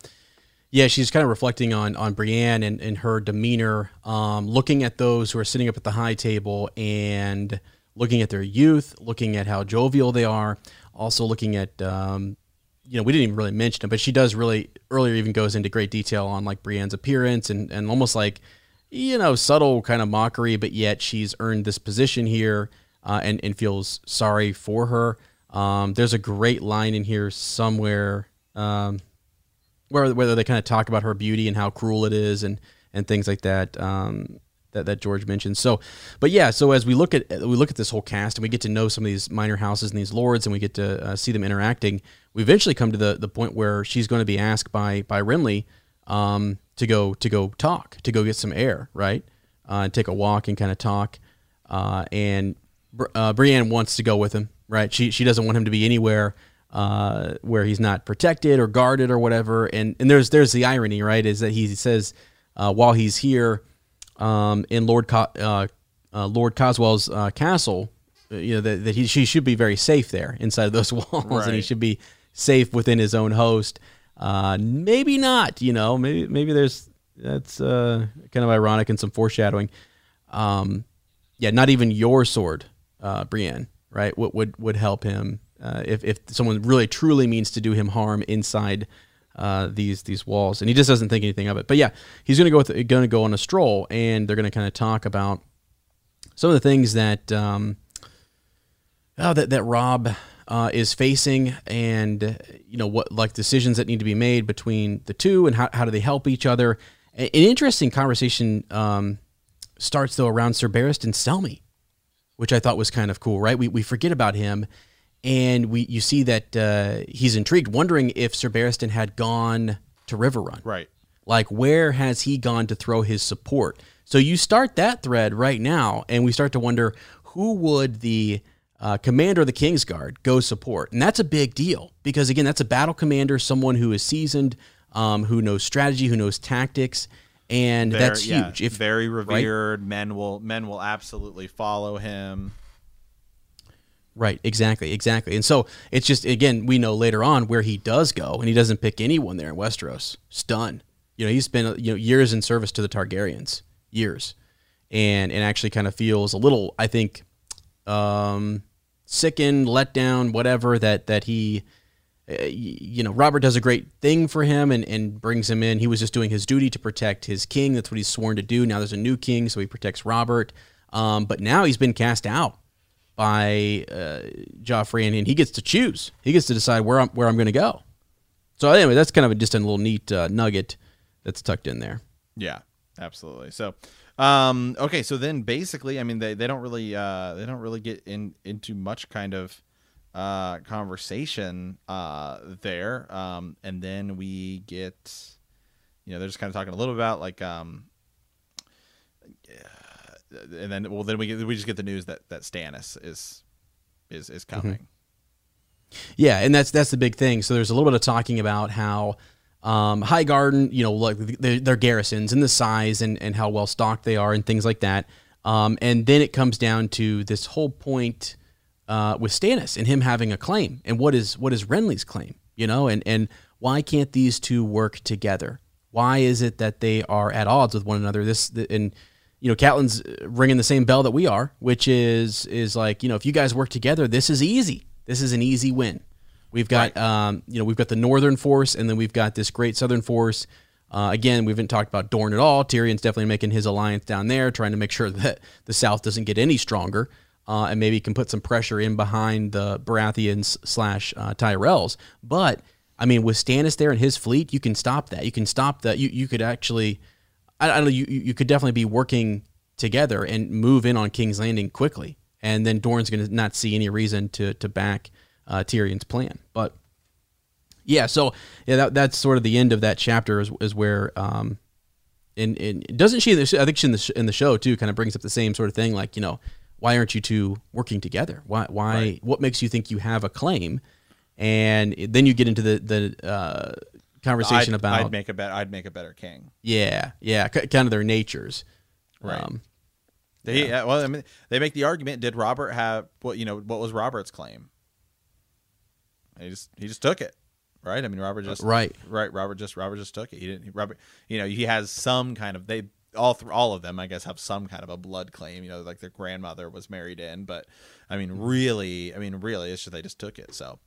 Yeah, she's kind of reflecting on on Brienne and, and her demeanor, um, looking at those who are sitting up at the high table and looking at their youth, looking at how jovial they are, also looking at um, you know, we didn't even really mention it, but she does really earlier even goes into great detail on like Brienne's appearance and, and almost like you know, subtle kind of mockery, but yet she's earned this position here uh, and, and feels sorry for her. Um, there's a great line in here somewhere um, where, where they kind of talk about her beauty and how cruel it is and, and things like that. Um, that, that George mentioned. So, but yeah, so as we look at we look at this whole cast and we get to know some of these minor houses and these lords and we get to uh, see them interacting, we eventually come to the the point where she's going to be asked by by Renly, um, to go to go talk, to go get some air, right? Uh, and take a walk and kind of talk. Uh, and uh, Brienne wants to go with him, right? She she doesn't want him to be anywhere uh, where he's not protected or guarded or whatever. And and there's there's the irony, right? Is that he says uh, while he's here um, in Lord Co- uh, uh, Lord Caswell's uh, castle, uh, you know that, that he she should be very safe there inside of those walls, right. and he should be safe within his own host. Uh, maybe not. You know, maybe maybe there's that's uh, kind of ironic and some foreshadowing. Um, yeah, not even your sword, uh, Brienne, right? What would would help him uh, if if someone really truly means to do him harm inside uh, these these walls, and he just doesn't think anything of it. But yeah, he's gonna go with gonna go on a stroll, and they're gonna kind of talk about some of the things that um, oh, that that Robb uh, is facing and you know what like decisions that need to be made between the two and how, how do they help each other. An interesting conversation um, starts though around Sir Barristan Selmy which I thought was kind of cool right? We, we forget about him and we you see that uh, he's intrigued wondering if Sir Barristan had gone to Riverrun. right like where has he gone to throw his support so you start that thread right now and we start to wonder who would the uh, commander of the Kingsguard go support. And that's a big deal because, again, that's a battle commander, someone who is seasoned, um, who knows strategy, who knows tactics. And that's yeah, huge. If, very revered, right? men will men will absolutely follow him. Right, exactly, exactly. And so it's just again, we know later on where he does go, and he doesn't pick anyone there in Westeros. Stun. You know, he's been you know years in service to the Targaryens, years, and and actually kind of feels a little, I think, um, sickened, let down, whatever that that he uh, you know, Robert does a great thing for him and, and brings him in. He was just doing his duty to protect his king. That's what he's sworn to do. Now there's a new king, so he protects Robert. Um, but now he's been cast out by uh, Joffrey, and, he gets to choose. He gets to decide where I'm where I'm going to go. So anyway, that's kind of a, just a little neat uh, nugget that's tucked in there. Yeah, absolutely. So um, okay, so then basically, I mean, they, they don't really uh, they don't really get in into much kind of uh, conversation uh, there, um, and then we get, you know, they're just kind of talking a little about like, um, and then well, then we get, we just get the news that that Stannis is is is mm-hmm. coming. Mm-hmm. Yeah, and that's that's the big thing. So there's a little bit of talking about how um, Highgarden, you know, like their, their, garrisons and the size and, and how well stocked they are and things like that. Um, and then it comes down to this whole point uh, with Stannis and him having a claim, and what is what is Renly's claim? You know, and and why can't these two work together? Why is it that they are at odds with one another? This and you know, Catelyn's ringing the same bell that we are, which is is like you know, if you guys work together, this is easy. This is an easy win. We've got right. um, you know, we've got the northern force, and then we've got this great southern force. Uh, again, we haven't talked about Dorne at all. Tyrion's definitely making his alliance down there, trying to make sure that the South doesn't get any stronger uh, and maybe can put some pressure in behind the Baratheons slash uh, Tyrells. But I mean, with Stannis there and his fleet, you can stop that. You can stop that. You you could actually, I, I don't know. You you could definitely be working together and move in on King's Landing quickly, and then Dorne's going to not see any reason to to back uh, Tyrion's plan. But yeah, so yeah, that, that's sort of the end of that chapter is, is where um, and, and doesn't she? I think she in the in the show too kind of brings up the same sort of thing, like you know why aren't you two working together? Why? Why? Right. What makes you think you have a claim? And then you get into the the uh, conversation I'd, about I'd make a better I'd make a better king. Yeah, yeah, c- kind of their natures, right? Um, they yeah. well, I mean, they make the argument: Did Robert have what? You know, what was Robert's claim? He just he just took it, right? I mean, Robert just right, right. Robert just Robert just took it. He didn't. Robert, you know, he has some kind of they all th- all of them I guess have some kind of a blood claim. You know, like their grandmother was married in, but I mean, really, I mean, really, it's just they just took it. So,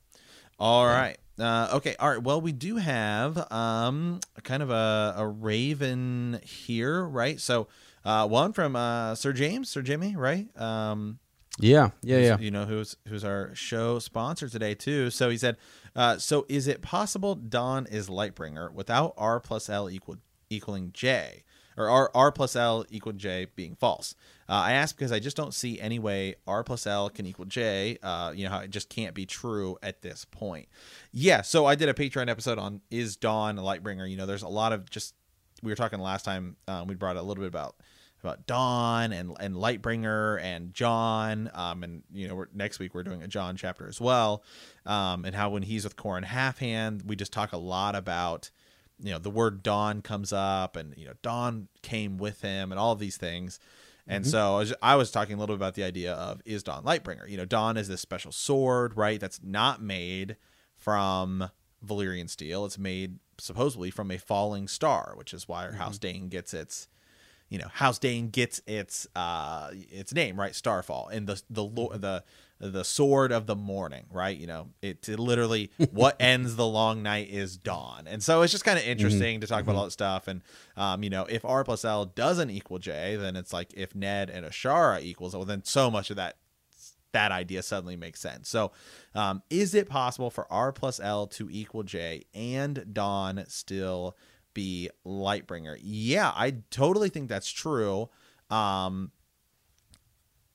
all right, uh, okay, all right. Well, we do have um kind of a a raven here, right? So, uh, one from uh Sir James, Sir Jimmy, right? Um. Yeah, yeah, yeah. You know who's who's our show sponsor today too. So he said, uh, "So is it possible Dawn is Lightbringer without R plus L equal equaling J?" Or R, R plus L equal J being false. Uh, I ask because I just don't see any way R plus L can equal J. Uh, you know how it just can't be true at this point. Yeah, so I did a Patreon episode on is Dawn a Lightbringer. You know, there's a lot of just we were talking last time. Um, we brought a little bit about about Dawn and and Lightbringer and Jon. Um, and you know, next week we're doing a Jon chapter as well. Um, and how when he's with Qhorin Halfhand, we just talk a lot about you know the word dawn comes up and you know dawn came with him and all of these things and mm-hmm. so I was, I was, talking a little bit about the idea of is dawn lightbringer you know dawn is this special sword right that's not made from valyrian steel it's made supposedly from a falling star which is why mm-hmm. house dayne gets its you know house dayne gets its uh its name right starfall and the the mm-hmm. the the sword of the morning, right? You know, it, it literally what ends the long night is dawn, and so it's just kind of mm-hmm. interesting mm-hmm. to talk about mm-hmm. all that stuff. And um, you know, if R plus L doesn't equal J, then it's like if Ned and Ashara equals, well, then so much of that that idea suddenly makes sense. So, um, is it possible for R plus L to equal J and Dawn still be Lightbringer? Yeah, I totally think that's true. Um,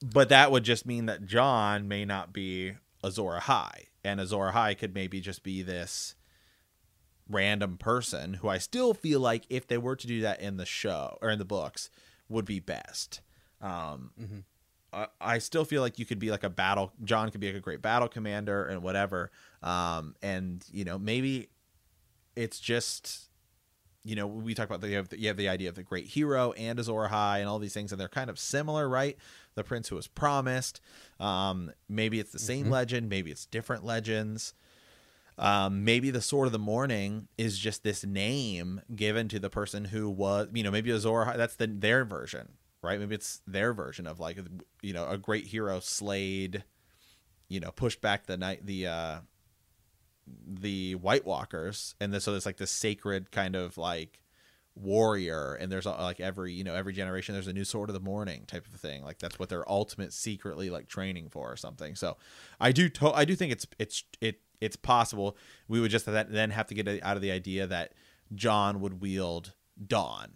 but that would just mean that Jon may not be Azor Ahai, and Azor Ahai could maybe just be this random person who I still feel like if they were to do that in the show or in the books would be best. Um, mm-hmm. I, I, still feel like you could be like a battle. Jon could be like a great battle commander and whatever. Um, and you know maybe it's just you know, we talk about the you have the, you have the idea of the great hero and Azor Ahai and all these things, and they're kind of similar, right? The prince who was promised. Um, maybe it's the same mm-hmm. legend, maybe it's different legends. Um, maybe the sword of the morning is just this name given to the person who was, you know, maybe Azor That's the their version, right? Maybe it's their version of like, you know, a great hero slayed, you know, pushed back the night the uh the White Walkers, and so there's like this sacred kind of like warrior, and there's like every you know every generation there's a new sword of the morning type of thing. Like that's what they're ultimate secretly like training for or something. So I do to- I do think it's it's it it's possible. We would just then have to get out of the idea that Jon would wield Dawn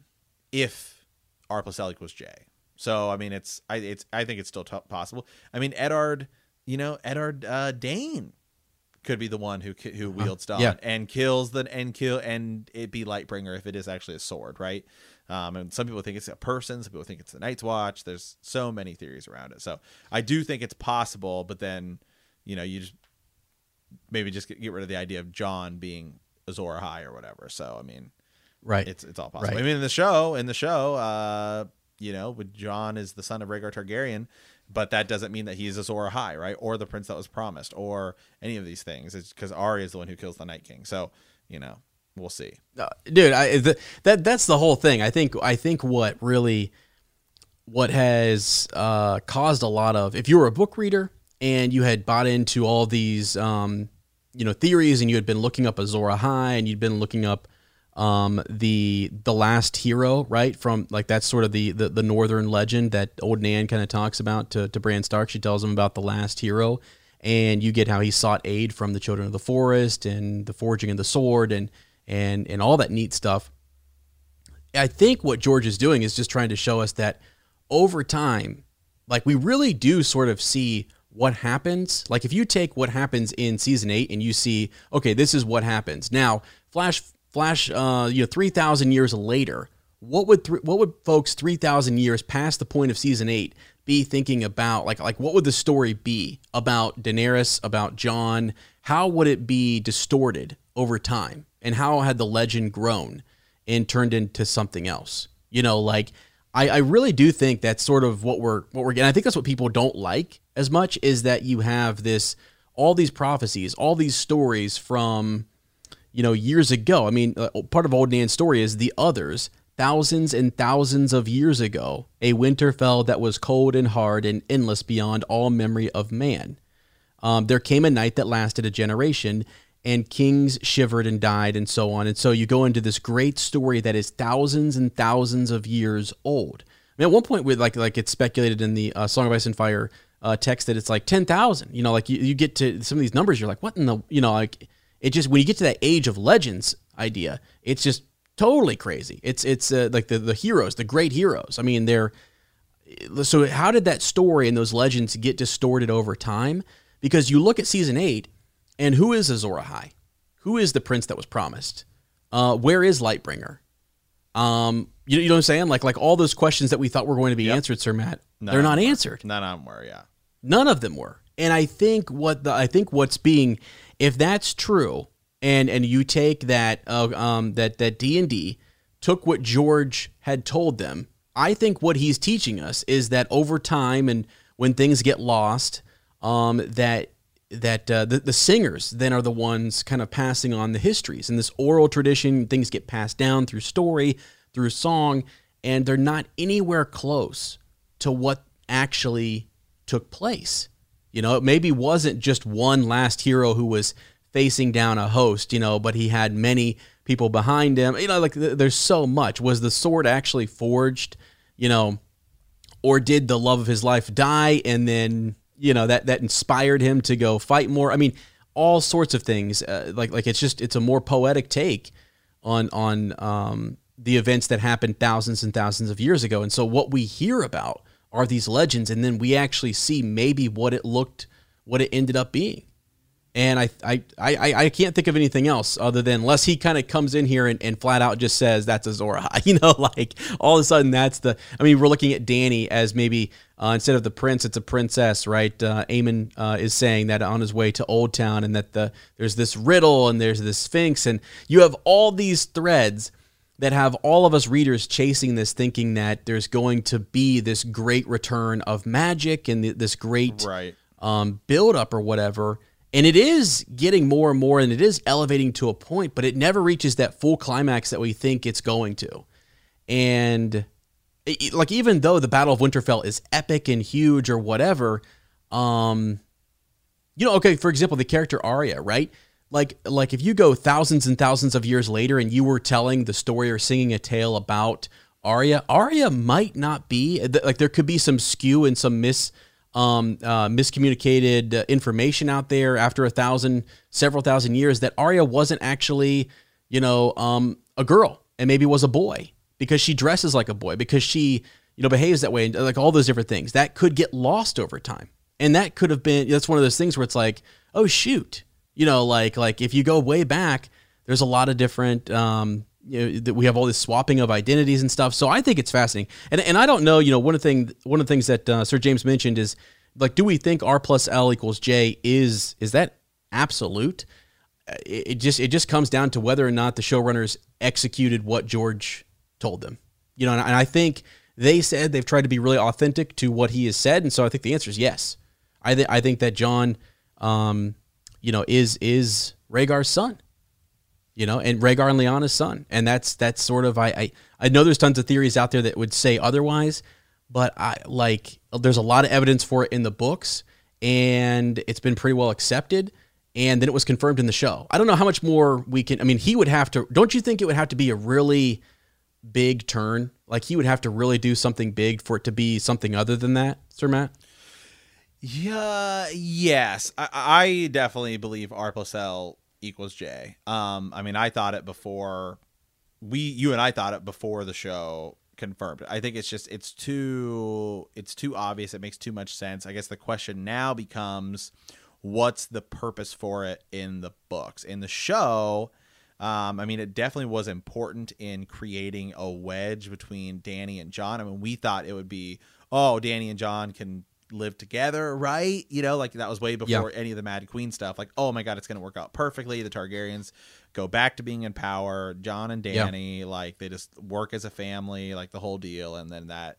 if R plus L equals J. So I mean, it's I it's I think it's still t- possible. I mean, edard you know, edard uh, Dayne could be the one who who uh-huh. wields Dawn yeah. and kills the and kill and it be Lightbringer if it is actually a sword, right? Um, and some people think it's a person, some people think it's the Night's Watch. There's so many theories around it. So I do think it's possible, but then you know you just maybe just get, get rid of the idea of Jon being Azor Ahai or whatever. So I mean, right? It's it's all possible. Right. I mean, in the show, in the show, uh, you know, with Jon is the son of Rhaegar Targaryen, but that doesn't mean that he's Azor Ahai, right? Or the prince that was promised, or any of these things. It's because Arya is the one who kills the Night King. So, you know, we'll see. Uh, dude, I, the, that that's the whole thing. I think I think what really what has uh, caused a lot of if you were a book reader and you had bought into all these um, you know theories and you had been looking up Azor Ahai and you'd been looking up um, the the last hero, right? From like that's sort of the the, the northern legend that old Nan kind of talks about to to Bran Stark. She tells him about the last hero, and you get how he sought aid from the children of the forest and the forging of the sword and and and all that neat stuff. I think what George is doing is just trying to show us that over time, like we really do sort of see what happens. Like if you take what happens in season eight and you see, okay, this is what happens. Now, Flash flash uh, you know 3000 years later what would th- what would folks 3000 years past the point of season 8 be thinking about? Like like what would the story be about Daenerys about Jon? How would it be distorted over time? And how had the legend grown and turned into something else? You know like I, I really do think that's sort of what we're what we're getting I think that's what people don't like as much is that you have this all these prophecies all these stories from you know, years ago. I mean, uh, part of Old Nan's story is the others. Thousands and thousands of years ago, a winter fell that was cold and hard and endless beyond all memory of man. Um, there came a night that lasted a generation, and kings shivered and died, and so on. And so you go into this great story that is thousands and thousands of years old. I mean, at one point, with like like it's speculated in the uh, Song of Ice and Fire uh, text that it's like ten thousand. You know, like you, you get to some of these numbers, you're like, what in the you know like it just when you get to that age of legends idea, it's just totally crazy. It's it's uh, like the the heroes, the great heroes. I mean, they're so how did that story and those legends get distorted over time? Because you look at season eight, and who is Azor Ahai? Who is the prince that was promised? Uh, where is Lightbringer? Um, you, you know what I'm saying? Like like all those questions that we thought were going to be yep. answered, Sir Matt, None they're not answered. None of them were, yeah. None of them were. And I think what the I think what's being if that's true, and and you take that uh, um, that that D and D took what George had told them, I think what he's teaching us is that over time and when things get lost, um, that that uh, the, the singers then are the ones kind of passing on the histories. And this oral tradition things get passed down through story through song and they're not anywhere close to what actually took place you know, it maybe wasn't just one last hero who was facing down a host, you know, but he had many people behind him. You know, like there's so much. Was the sword actually forged, you know, or did the love of his life die and then, you know, that that inspired him to go fight more? I mean, all sorts of things. Uh, like like it's just it's a more poetic take on on um, the events that happened thousands and thousands of years ago. And so what we hear about are these legends, and then we actually see maybe what it looked, what it ended up being. And I, I, I, I can't think of anything else other than unless he kind of comes in here and, and flat out just says that's Azor Ahai. You know, like all of a sudden that's the. I mean, we're looking at Dany as maybe uh, instead of the prince, it's a princess, right? Uh, Aemon uh, is saying that on his way to Oldtown, and that the there's this riddle and there's this Sphinx, and you have all these threads that have all of us readers chasing this, thinking that there's going to be this great return of magic and this great right. um, build up or whatever. And it is getting more and more, and it is elevating to a point, but it never reaches that full climax that we think it's going to. And it, like, even though the Battle of Winterfell is epic and huge or whatever, um, you know, okay, for example, the character Arya, right? Like like if you go thousands and thousands of years later and you were telling the story or singing a tale about Arya, Arya might not be like there could be some skew and some mis um, uh, miscommunicated uh, information out there after a thousand, several thousand years that Arya wasn't actually, you know, um, a girl and maybe was a boy because she dresses like a boy because she, you know, behaves that way and like all those different things that could get lost over time. And that could have been that's one of those things where it's like, oh shoot, you know, like like if you go way back, there's a lot of different. Um, you know, we have all this swapping of identities and stuff. So I think it's fascinating. And and I don't know. You know, one of the thing one of the things that uh, Sir James mentioned is like, do we think R plus L equals J is is that absolute? It, it just it just comes down to whether or not the showrunners executed what George told them. You know, and, and I think they said they've tried to be really authentic to what he has said, and so I think the answer is yes. I th- I think that Jon um, you know, is is Rhaegar's son, you know, and Rhaegar and Lyanna's son, and that's that's sort of I, I I know there's tons of theories out there that would say otherwise, but I like there's a lot of evidence for it in the books, and it's been pretty well accepted. And then it was confirmed in the show. I don't know how much more we can. I mean, he would have to. Don't you think it would have to be a really big turn? Like he would have to really do something big for it to be something other than that, Sir Matt. Yeah. Yes, I, I definitely believe R plus L equals J. Um, I mean, I thought it before we, you and I thought it before the show confirmed. I think it's just it's too it's too obvious. It makes too much sense. I guess the question now becomes, what's the purpose for it in the books? In the show, um, I mean, it definitely was important in creating a wedge between Dany and Jon. I mean, we thought it would be, oh, Dany and Jon can live together, right? You know, like that was way before yeah. any of the Mad Queen stuff. Like, oh my god, it's going to work out perfectly. The Targaryens go back to being in power. Jon and Dany, yeah. like they just work as a family, like the whole deal, and then that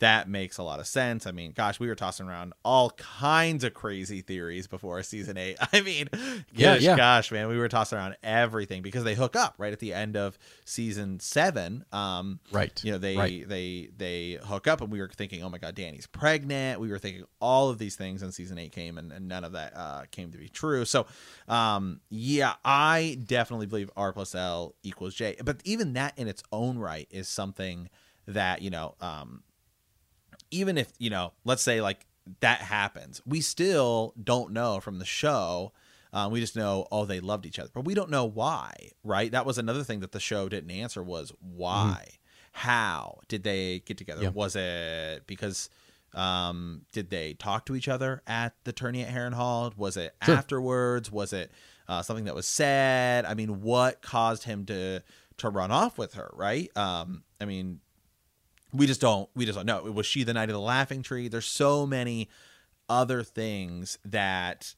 that makes a lot of sense. I mean, gosh, we were tossing around all kinds of crazy theories before season eight. I mean, yeah, gosh, yeah. gosh, man, we were tossing around everything because they hook up right at the end of season seven. Um, right. You know, they right. they they hook up, and we were thinking, oh my god, Dany's pregnant. We were thinking all of these things, and season eight came, and, and none of that uh, came to be true. So, um, yeah, I definitely believe R plus L equals J. But even that in its own right is something that you know um, even if you know, let's say like that happens, we still don't know from the show. Um, we just know, oh, they loved each other, but we don't know why, right? That was another thing that the show didn't answer was why, mm-hmm. how did they get together? Yeah. Was it because um, did they talk to each other at the tourney at Harrenhal? Was it sure. afterwards? Was it uh, something that was said? I mean, what caused him to to run off with her? Right? Um, I mean, we just don't we just don't know was she the Knight of the Laughing Tree there's so many other things that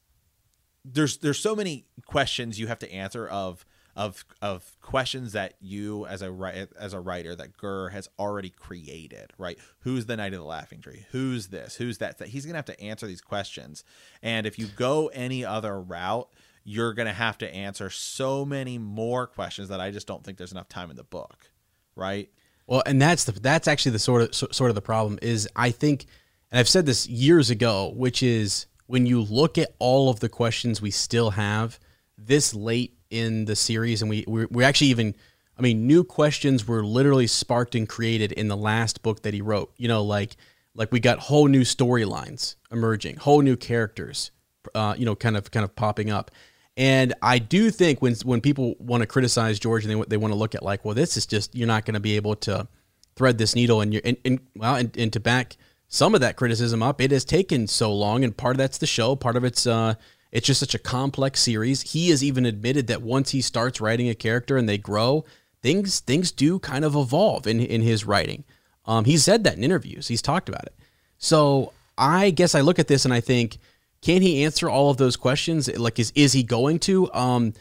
there's there's so many questions you have to answer of of of questions that you as a as a writer that GUR has already created, right? Who's the Knight of the Laughing Tree? Who's this? Who's that? That he's gonna have to answer these questions, and if you go any other route, you're gonna have to answer so many more questions that I just don't think there's enough time in the book, right? Well, and that's the that's actually the sort of sort of the problem is I think, and I've said this years ago, which is when you look at all of the questions we still have this late in the series, and we we we actually even, I mean, new questions were literally sparked and created in the last book that he wrote. You know, like like we got whole new storylines emerging, whole new characters, uh, you know, kind of kind of popping up. And I do think when when people want to criticize George and they they want to look at like, well, this is just you're not going to be able to thread this needle, and you and, and well, and, and to back some of that criticism up, it has taken so long, and part of that's the show, part of it's uh, it's just such a complex series. He has even admitted that once he starts writing a character and they grow, things things do kind of evolve in in his writing. Um, he said that in interviews. He's talked about it. So I guess I look at this and I think can he answer all of those questions? Like, is is he going to? Um,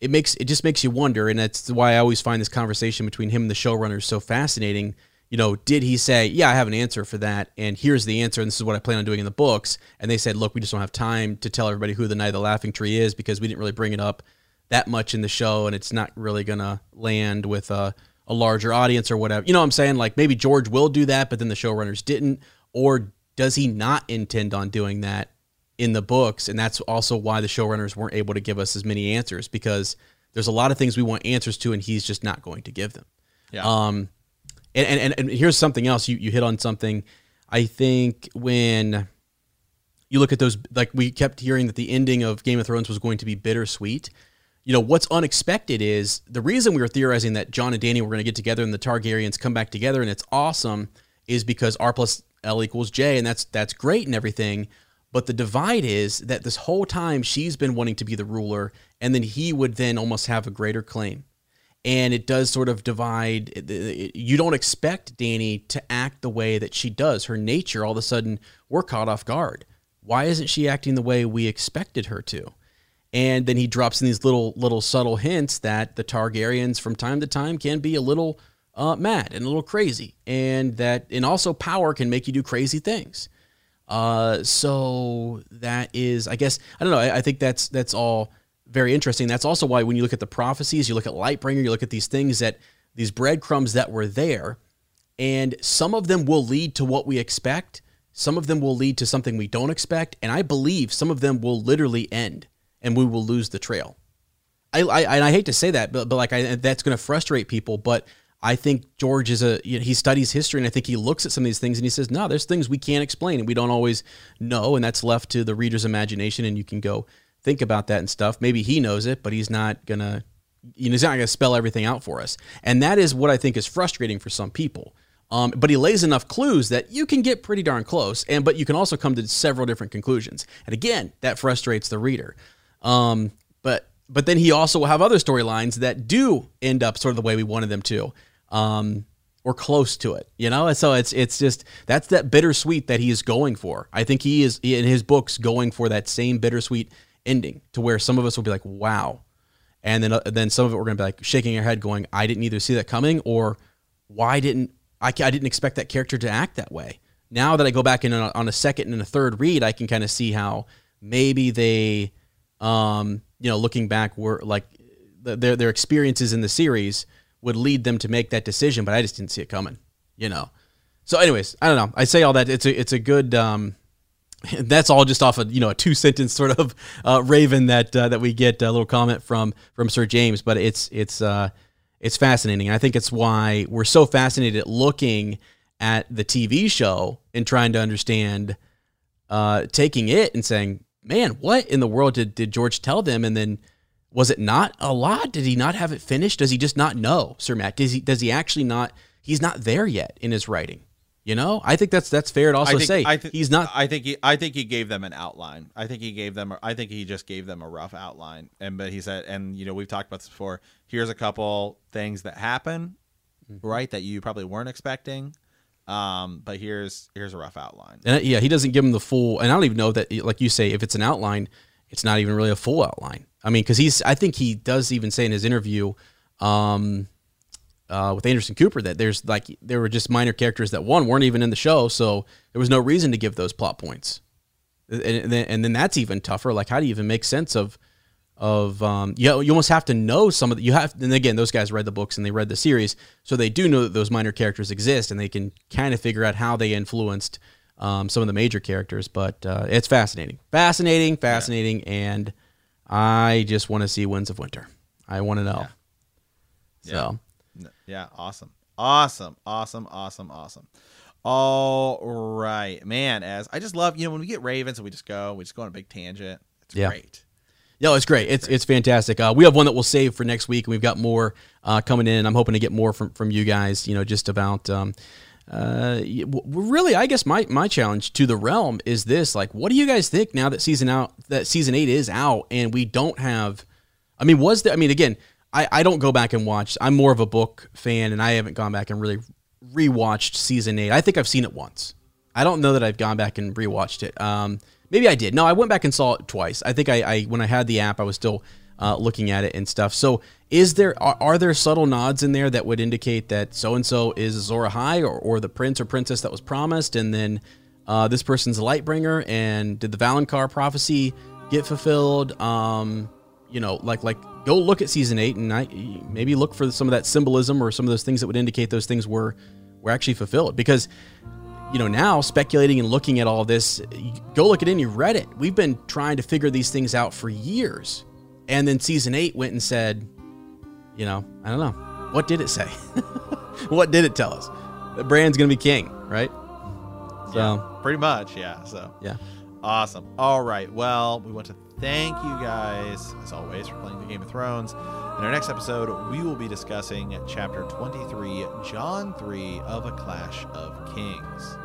it makes it just makes you wonder, and that's why I always find this conversation between him and the showrunners so fascinating. You know, did he say, "Yeah, I have an answer for that, and here's the answer, and this is what I plan on doing in the books"? And they said, "Look, we just don't have time to tell everybody who the Knight of the Laughing Tree is because we didn't really bring it up that much in the show, and it's not really gonna land with a, a larger audience or whatever." You know what I'm saying? Like maybe George will do that, but then the showrunners didn't, or does he not intend on doing that? In the books, and that's also why the showrunners weren't able to give us as many answers because there's a lot of things we want answers to, and he's just not going to give them. Yeah. Um, and, and, and here's something else. You you hit on something. I think when you look at those, like we kept hearing that the ending of Game of Thrones was going to be bittersweet. You know what's unexpected is the reason we were theorizing that Jon and Dany were going to get together and the Targaryens come back together and it's awesome is because R plus L equals J and that's that's great and everything. But the divide is that this whole time she's been wanting to be the ruler, and then he would then almost have a greater claim. And it does sort of divide. You don't expect Dany to act the way that she does. Her nature, all of a sudden, we're caught off guard. Why isn't she acting the way we expected her to? And then he drops in these little, little subtle hints that the Targaryens, from time to time, can be a little uh, mad and a little crazy, and that and also power can make you do crazy things. Uh, so that is, I guess, I don't know. I, I think that's that's all very interesting. That's also why when you look at the prophecies, you look at Lightbringer, you look at these things that these breadcrumbs that were there, and some of them will lead to what we expect. Some of them will lead to something we don't expect, and I believe some of them will literally end, and we will lose the trail. I I, I hate to say that, but but like I, that's going to frustrate people, but I think George is a you know, he studies history, and I think he looks at some of these things and he says, no, there's things we can't explain and we don't always know, and that's left to the reader's imagination, and you can go think about that and stuff. Maybe he knows it, but he's not gonna you know he's not gonna spell everything out for us, and that is what I think is frustrating for some people. Um, but he lays enough clues that you can get pretty darn close, and but you can also come to several different conclusions. And again, that frustrates the reader. Um, but but then he also will have other storylines that do end up sort of the way we wanted them to um, or close to it. You know, so it's it's just that's that bittersweet that he is going for. I think he is in his books going for that same bittersweet ending to where some of us will be like, wow, and then uh, then some of it we're gonna be like shaking our head, going, I didn't either see that coming or why didn't I? I didn't expect that character to act that way. Now that I go back in on on a second and a third read, I can kind of see how maybe they, um, you know, looking back, were like their their experiences in the series would lead them to make that decision, but I just didn't see it coming, you know. So, anyways, I don't know. I say all that it's a it's a good. Um, that's all just off of you know a two sentence sort of uh, raven that uh, that we get a little comment from from Sir James, but it's it's uh, it's fascinating. And I think it's why we're so fascinated looking at the TV show and trying to understand, uh, taking it and saying, man, what in the world did, did George tell them? And then was it not a lot? Did he not have it finished? Does he just not know, Sir Matt? Does he does he actually not? He's not there yet in his writing. You know, I think that's that's fair to also I think, say I th- he's not. I think he. I think he gave them an outline. I think he gave them. I think he just gave them a rough outline. And but he said, and you know, we've talked about this before. Here's a couple things that happen, Mm-hmm. right? That you probably weren't expecting. Um, but here's here's a rough outline. And yeah, he doesn't give him the full. And I don't even know that, like you say, if it's an outline, it's not even really a full outline. I mean, because he's. I think he does even say in his interview, um, uh, with Anderson Cooper that there's like there were just minor characters that one weren't even in the show, so there was no reason to give those plot points. And, and then and then that's even tougher. Like, how do you even make sense of of um, you? You almost have to know some of the, you have. And again, those guys read the books and they read the series, so they do know that those minor characters exist, and they can kind of figure out how they influenced um, some of the major characters. But uh, it's fascinating, fascinating, fascinating, and I just want to see Winds of Winter. I want to know. Yeah. So. N- Yeah, awesome. Awesome. Awesome. Awesome. Awesome. All right. Man, as I just love, you know, when we get Ravens and we just go, we just go on a big tangent. It's Yeah. great. No, it's great. It's it's fantastic. Uh, we have one that we'll save for next week, and we've got more uh, coming in. I'm hoping to get more from, from you guys. You know, just about. Um, uh, really, I guess my my challenge to the realm is this: like, what do you guys think now that season out that season eight is out, and we don't have? I mean, was there? I mean, again, I I don't go back and watch. I'm more of a book fan, and I haven't gone back and really rewatched season eight. I think I've seen it once. I don't know that I've gone back and rewatched it. Um, maybe I did. No, I went back and saw it twice. I think I, I when I had the app, I was still uh, looking at it and stuff. So, is there are, are there subtle nods in there that would indicate that so and so is Azor Ahai or, or the prince or princess that was promised, and then uh, this person's a Lightbringer, and did the valonqar prophecy get fulfilled? Um, you know, like like go look at season eight and I, maybe look for some of that symbolism or some of those things that would indicate those things were were actually fulfilled because you know, now speculating and looking at all this, go look at it and you. We've been trying to figure these things out for years. And then season eight went and said, you know, I don't know. What did it say? what did it tell us? That Bran's going to be king, right? So, Yeah, pretty much. Yeah. So yeah. awesome. All right. Well, we want to thank you guys, as always, for playing the Game of Thrones. In our next episode, we will be discussing chapter 23, Jon 3 of A Clash of Kings.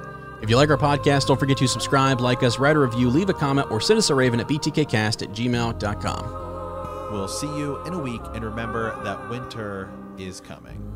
If you like our podcast, don't forget to subscribe, like us, write a review, leave a comment, or send us a raven at btkcast at gmail.com. We'll see you in a week, and remember that winter is coming.